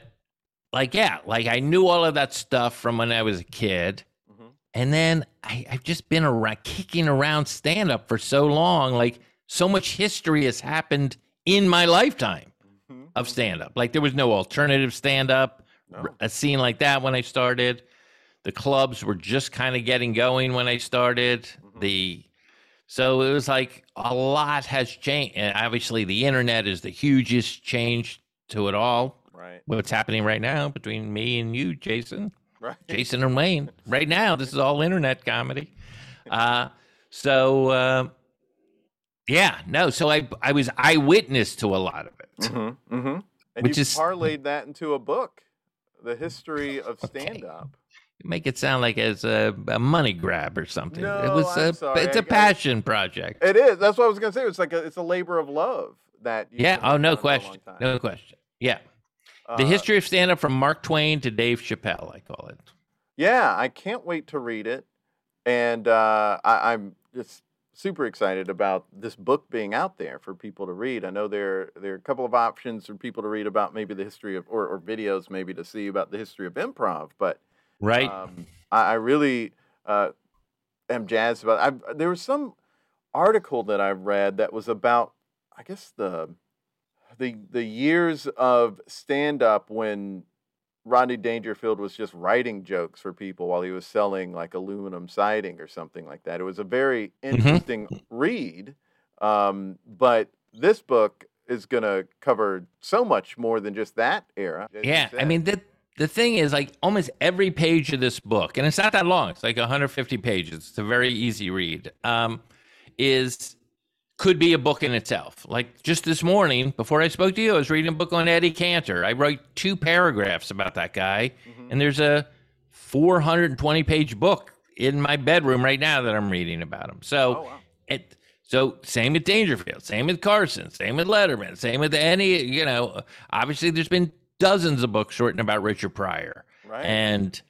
like, yeah, like I knew all of that stuff from when I was a kid. Mhm. And then I, I've just been around, kicking around stand up for so long. Like, so much history has happened in my lifetime Mhm. of stand up. Like, there was no alternative stand up, No. a scene like that when I started. The clubs were just kind of getting going when I started. Mhm. The so it was like a lot has changed. And obviously, the internet is the hugest change to it all. Right. What's happening right now between me and you, Jason, Right. Jason and Wayne? Right now, this is all internet comedy. [LAUGHS] Uh, so uh, yeah, no. So I I was eyewitness to a lot of it. Mm-hmm. Mm-hmm. And Which you is- parlayed that into a book, the history [LAUGHS] of stand up. Okay. You make it sound like it's a, a money grab or something. it No, was I'm a sorry. it's a passion project. It is. That's what I was going to say. It's like a, it's a labor of love that. yeah. Oh, no on for a long question. No question. Yeah. The Uh, history of stand up from Mark Twain to Dave Chappelle, I call it. Yeah, I can't wait to read it, and uh, I, I'm just super excited about this book being out there for people to read. I know there there are a couple of options for people to read about maybe the history of or, or videos maybe to see about the history of improv, but Right. Um, I, I really uh, am jazzed about. I, there was some article that I read that was about, I guess the the the years of stand up when Rodney Dangerfield was just writing jokes for people while he was selling like aluminum siding or something like that. It was a very interesting read, um, but this book is going to cover so much more than just that era. yeah. I mean, the, the thing is, like, almost every page of this book, and it's not that long, it's like 150 pages. It's a very easy read, um, is could be a book in itself. Like just this morning, before I spoke to you, I was reading a book on Eddie Cantor. I wrote two paragraphs about that guy, Mhm. and there's a 420 page book in my bedroom right now that I'm reading about him. So Oh, wow. it so same with Dangerfield, same with Carson, same with Letterman, same with any you know. Obviously, there's been dozens of books written about Richard Pryor, Right. and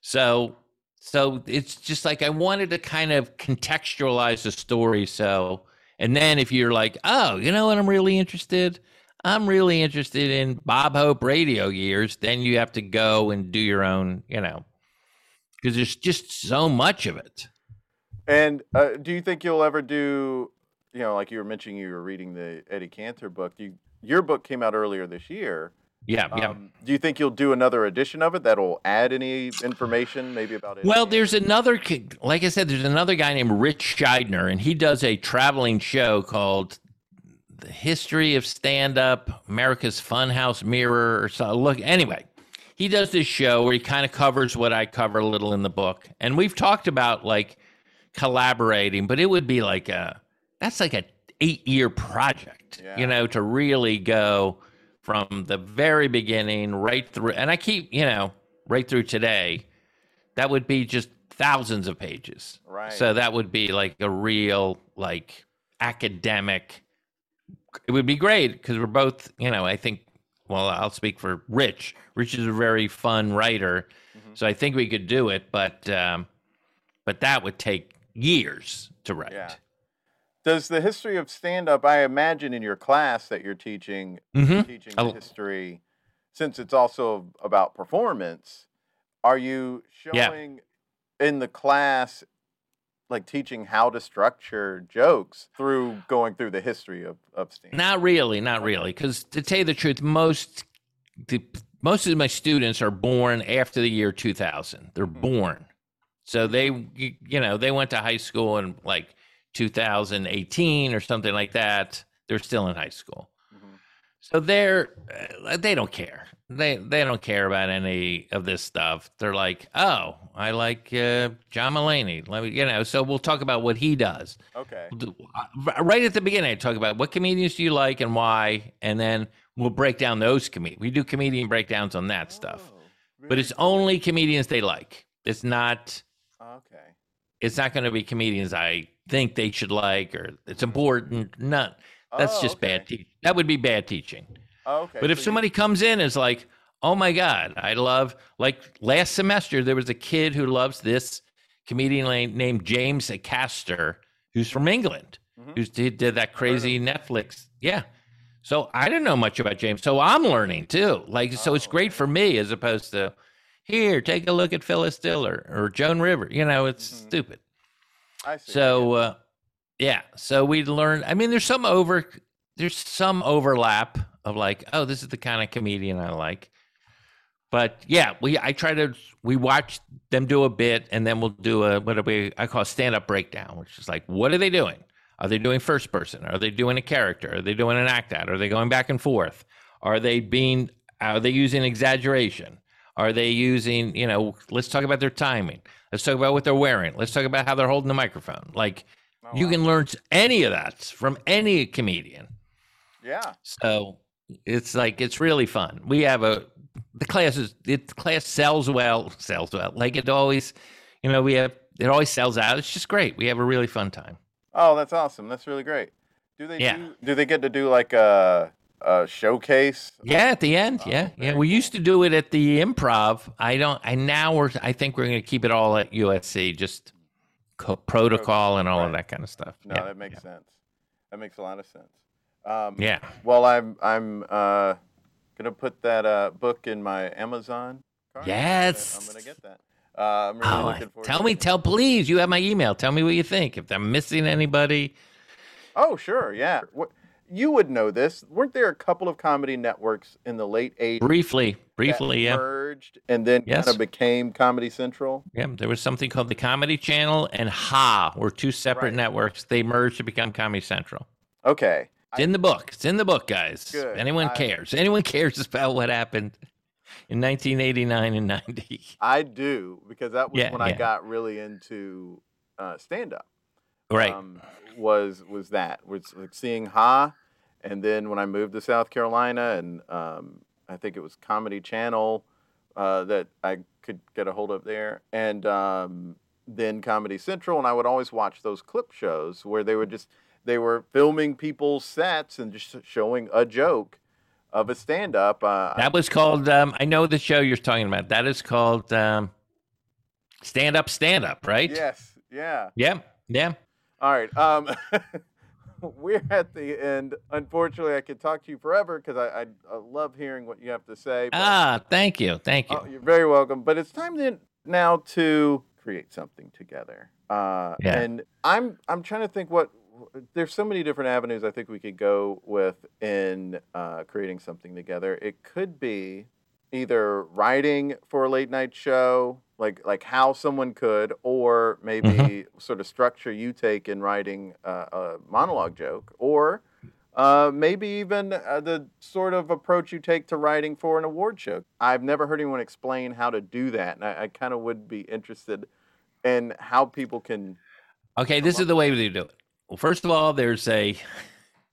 so so it's just like I wanted to kind of contextualize the story. So and then if you're like, oh, you know what, I'm really interested. I'm really interested in Bob Hope radio years. Then you have to go and do your own, you know, because there's just so much of it. And uh, do you think you'll ever do, you know, like you were mentioning, you were reading the Eddie Cantor book. You, your book came out earlier this year. Yeah, yeah. Um, do you think you'll do another edition of it that'll add any information, maybe about it? Well, there's another, like I said, there's another guy named Rich Shydner, and he does a traveling show called "The History of Stand Up," America's Funhouse Mirror, or so. Look, anyway, he does this show where he kind of covers what I cover a little in the book, and we've talked about like collaborating, but it would be like a that's like a eight year project, Yeah. you know, to really go from the very beginning right through, and I keep, you know, right through today that would be just thousands of pages. Right. So that would be like a real like academic. It would be great because we're both, you know, I think. Well, I'll speak for Rich. Rich is a very fun writer, Mhm. so I think we could do it. But um, but that would take years to write. Yeah. Does the history of stand up, I imagine in your class that you're teaching, Mhm. teaching the history, since it's also about performance, are you Yeah. showing in the class, like teaching how to structure jokes through going through the history of, of stand? Not really, not really. Because to tell you the truth, most the, most of my students are born after the year 2000. They're born, so they you you know they went to high school and like 2018 or something like that. They're still in high school. Mhm. So they're uh, they don't care. They they don't care about any of this stuff. They're like, oh, I like uh, John Mulaney. Let me, you know. So we'll talk about what he does. Okay. Uh, right at the beginning, I talk about what comedians do you like and why, and then we'll break down those comedians. We do comedian breakdowns on that stuff, Oh, but it's only comedians they like. It's not. okay. It's not going to be comedians I think they should like or it's important. None. That's Oh, just okay. bad teaching. That would be bad teaching. Oh, okay. But if so you- somebody comes in and is like, oh my God, I love, like last semester, there was a kid who loves this comedian named James Acaster, who's from England, Mhm. who did, did that crazy Netflix. Yeah. So I didn't know much about James. So I'm learning too. Like, so it's Oh, great okay. for me as opposed to, here, take a look at Phyllis Diller or Joan River. You know, it's Mhm. stupid. I see. So uh, yeah, so we learned. I mean, there's some over, there's some overlap of like, oh, this is the kind of comedian I like. But yeah, we I try to we watch them do a bit, and then we'll do a what do we I call stand up breakdown, which is like, what are they doing? Are they doing first person? Are they doing a character? Are they doing an act out? Are they going back and forth? Are they being? Are they using exaggeration? Are they using? You know, let's talk about their timing. Let's talk about what they're wearing. Let's talk about how they're holding the microphone. Like Oh, you wow. can learn any of that from any comedian. Yeah. So it's like it's really fun. We have a the class is it, the class sells well, sells well. Like it always, you know, we have it always sells out. It's just great. We have a really fun time. Oh, that's awesome. That's really great. Do they Yeah. do, do they get to do like a, a showcase? Yeah, at the end, Oh, yeah, yeah. We cool. used to do it at the Improv. I don't. I now we're. I think we're going to keep it all at USC. Just co- protocol and all of that kind of stuff. No, yeah, that makes sense. That makes a lot of sense. Um, Yeah. Well, I'm I'm uh, gonna put that uh, book in my Amazon. Cart. Yes. I'm gonna get that. Uh, I'm really Oh, looking forward. tell to me, it. tell please. You have my email. Tell me what you think. If I'm missing anybody, Oh, sure, yeah. What, you would know this. Weren't there a couple of comedy networks in the late '80s briefly, briefly, yeah. merged and then Yes. kind of became Comedy Central? Yeah, there was something called the Comedy Channel and Ha were two separate Right. networks. They merged to become Comedy Central. Okay. It's in the book. It's in the book, guys. Good. Anyone I- cares? Anyone [LAUGHS] cares about what happened in 1989 and 90? I do because that was Yeah, when I got really into uh, stand up. Right. Um, was was that was like seeing Ha, and then when I moved to South Carolina, and um, I think it was Comedy Channel uh, that I could get a hold of there, and um, then Comedy Central, and I would always watch those clip shows where they would just they were filming people's sets and just showing a joke of a stand up. Uh, that was called, um, I know the show you're talking about. That is called um, Stand Up, Stand Up, right? yes, yeah. Yeah. Yeah. All right. Um, [LAUGHS] [LAUGHS] we're at the end. Unfortunately, I could talk to you forever because I, I, I love hearing what you have to say. but- Ah, thank you. Thank you. Oh, you're very welcome. But it's time then now to create something together. Uh, Yeah. And I'm I'm trying to think what there's so many different avenues I think we could go with in uh, creating something together. It could be either writing for a late night show, like like how someone could, or maybe Mm-hmm. sort of structure you take in writing uh, a monologue joke, or uh, maybe even uh, the sort of approach you take to writing for an award show. I've never heard anyone explain how to do that, and I, I kind of would be interested in how people can. Okay, this is the way we do it. Well, first of all, there's a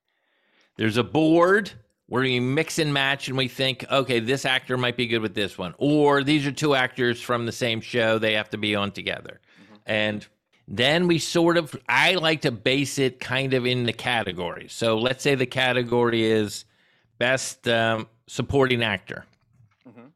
[LAUGHS] there's a board where you mix and match, and we think, okay, this actor might be good with this one, or these are two actors from the same show; they have to be on together, and then we sort of I like to base it kind of in the category. So let's say the category is best um, supporting actor. Mhm.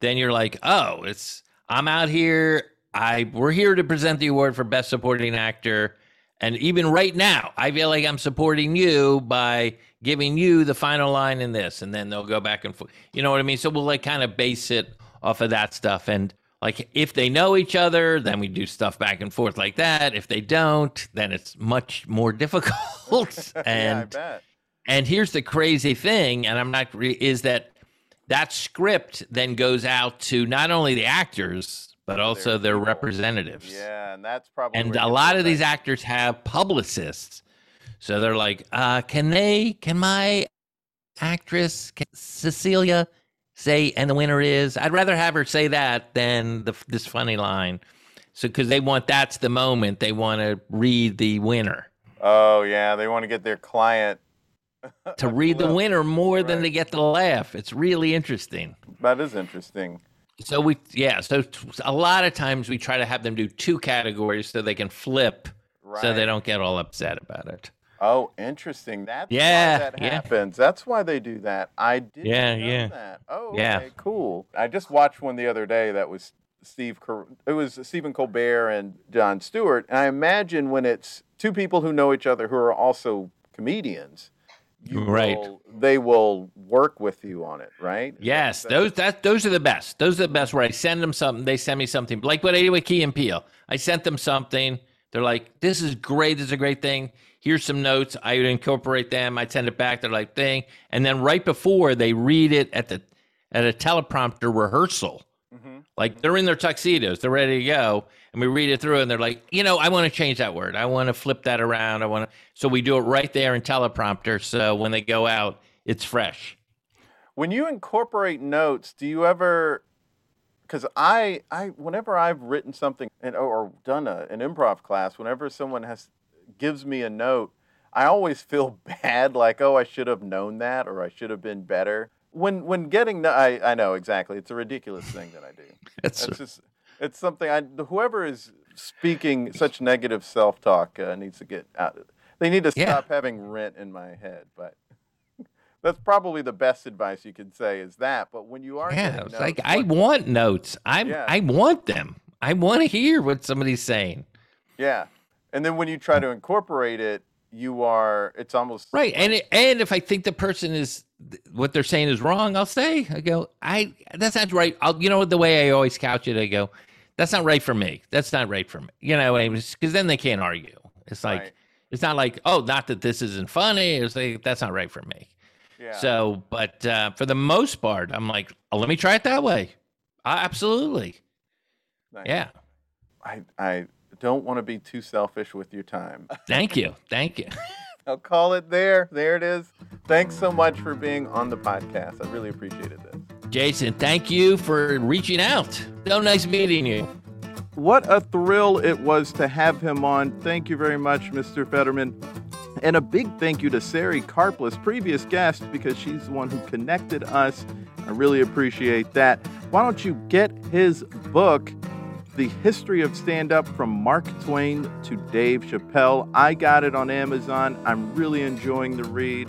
Then you're like, oh, it's I'm out here. I we're here to present the award for best supporting actor. And even right now, I feel like I'm supporting you by giving you the final line in this, and then they'll go back and forth. You know what I mean? So we'll like kind of base it off of that stuff. And like if they know each other, then we do stuff back and forth like that. If they don't, then it's much more [LAUGHS] difficult. [LAUGHS] yeah, I and bet. and here's the crazy thing, and I'm not re- is that that script then goes out to not only the actors but also their people. representatives. Yeah, and that's probably And a lot of these actors have publicists. So they're like, uh, can they, can my actress Cecilia say, and the winner is. I'd rather have her say that than the, this funny line. So, because they want that's the moment they want to read the winner. Oh yeah, they want to get their client to read the [LAUGHS] winner more right. than to get the laugh. It's really interesting. That is interesting. So we yeah, so a lot of times we try to have them do two categories so they can flip right. so they don't get all upset about it. Oh, interesting. That's yeah, that yeah. happens. That's why they do that. I didn't yeah, know yeah. that. Oh, okay, yeah. cool. I just watched one the other day that was Steve it was Stephen Colbert and Jon Stewart. And I imagine when it's two people who know each other who are also comedians, right. Will, they will work with you on it, right? Yes, those that those are the best. Those are the best. Where I send them something, they send me something. Like what I did with Key and Peele. I sent them something. They're like, "This is great. This is a great thing. Here's some notes. I would incorporate them. I'd send it back. They're like, "Thing." And then right before they read it at the at a teleprompter rehearsal, mm-hmm. like they're in their tuxedos, they're ready to go, and we read it through, and they're like, "You know, I want to change that word. I want to flip that around. I want to." So we do it right there in teleprompter. So when they go out, it's fresh. When you incorporate notes, do you ever because I, I, whenever I've written something and, or done a, an improv class, whenever someone has gives me a note, I always feel [LAUGHS] bad, like, oh, I should have known that, or I should have been better. When when getting, no, I, I know exactly. It's a ridiculous thing that I do. [LAUGHS] it's, it's just, it's something. I whoever is speaking such negative self talk uh, needs to get out. They need to stop yeah. having rent in my head, but [LAUGHS] that's probably the best advice you can say is that. But when you are yeah, notes, like I want notes. I yeah. I want them. I want to hear what somebody's saying. Yeah, and then when you try to incorporate it, you are it's almost right. And it, and if I think the person is what they're saying is wrong, I'll say I go I that's not right. I'll you know the way I always couch it. I go that's not right for me. That's not right for me. You know, because then they can't argue. It's like. Right. It's not like, oh, not that this isn't funny. It's like that's not right for me. Yeah. So, but uh, for the most part, I'm like, oh, let me try it that way. Uh, absolutely. Nice. Yeah. I I don't want to be too selfish with your time. [LAUGHS] Thank you. Thank you. I'll call it there. There it is. Thanks so much for being on the podcast. I really appreciated this. Jason, thank you for reaching out. So nice meeting you. What a thrill it was to have him on. Thank you very much, Mr. Federman. And a big thank you to Sari Karplus, previous guest, because she's the one who connected us. I really appreciate that. Why don't you get his book, The History of Stand Up from Mark Twain to Dave Chappelle? I got it on Amazon. I'm really enjoying the read.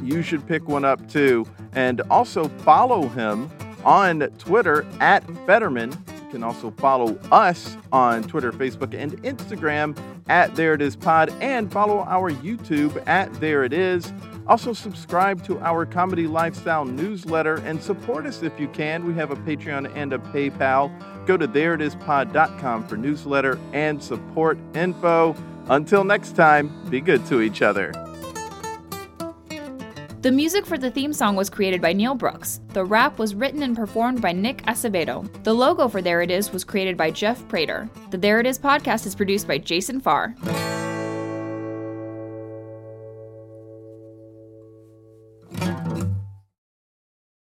You should pick one up too. And also follow him on Twitter at Federman. You can also follow us on Twitter, Facebook, and Instagram at There It Is Pod, and follow our YouTube at There It Is. Also, subscribe to our comedy lifestyle newsletter and support us if you can. We have a Patreon and a PayPal. Go to thereitispod.com for newsletter and support info. Until next time, be good to each other. The music for the theme song was created by Neil Brooks. The rap was written and performed by Nick Acevedo. The logo for There It Is was created by Jeff Prater. The There It Is podcast is produced by Jason Farr.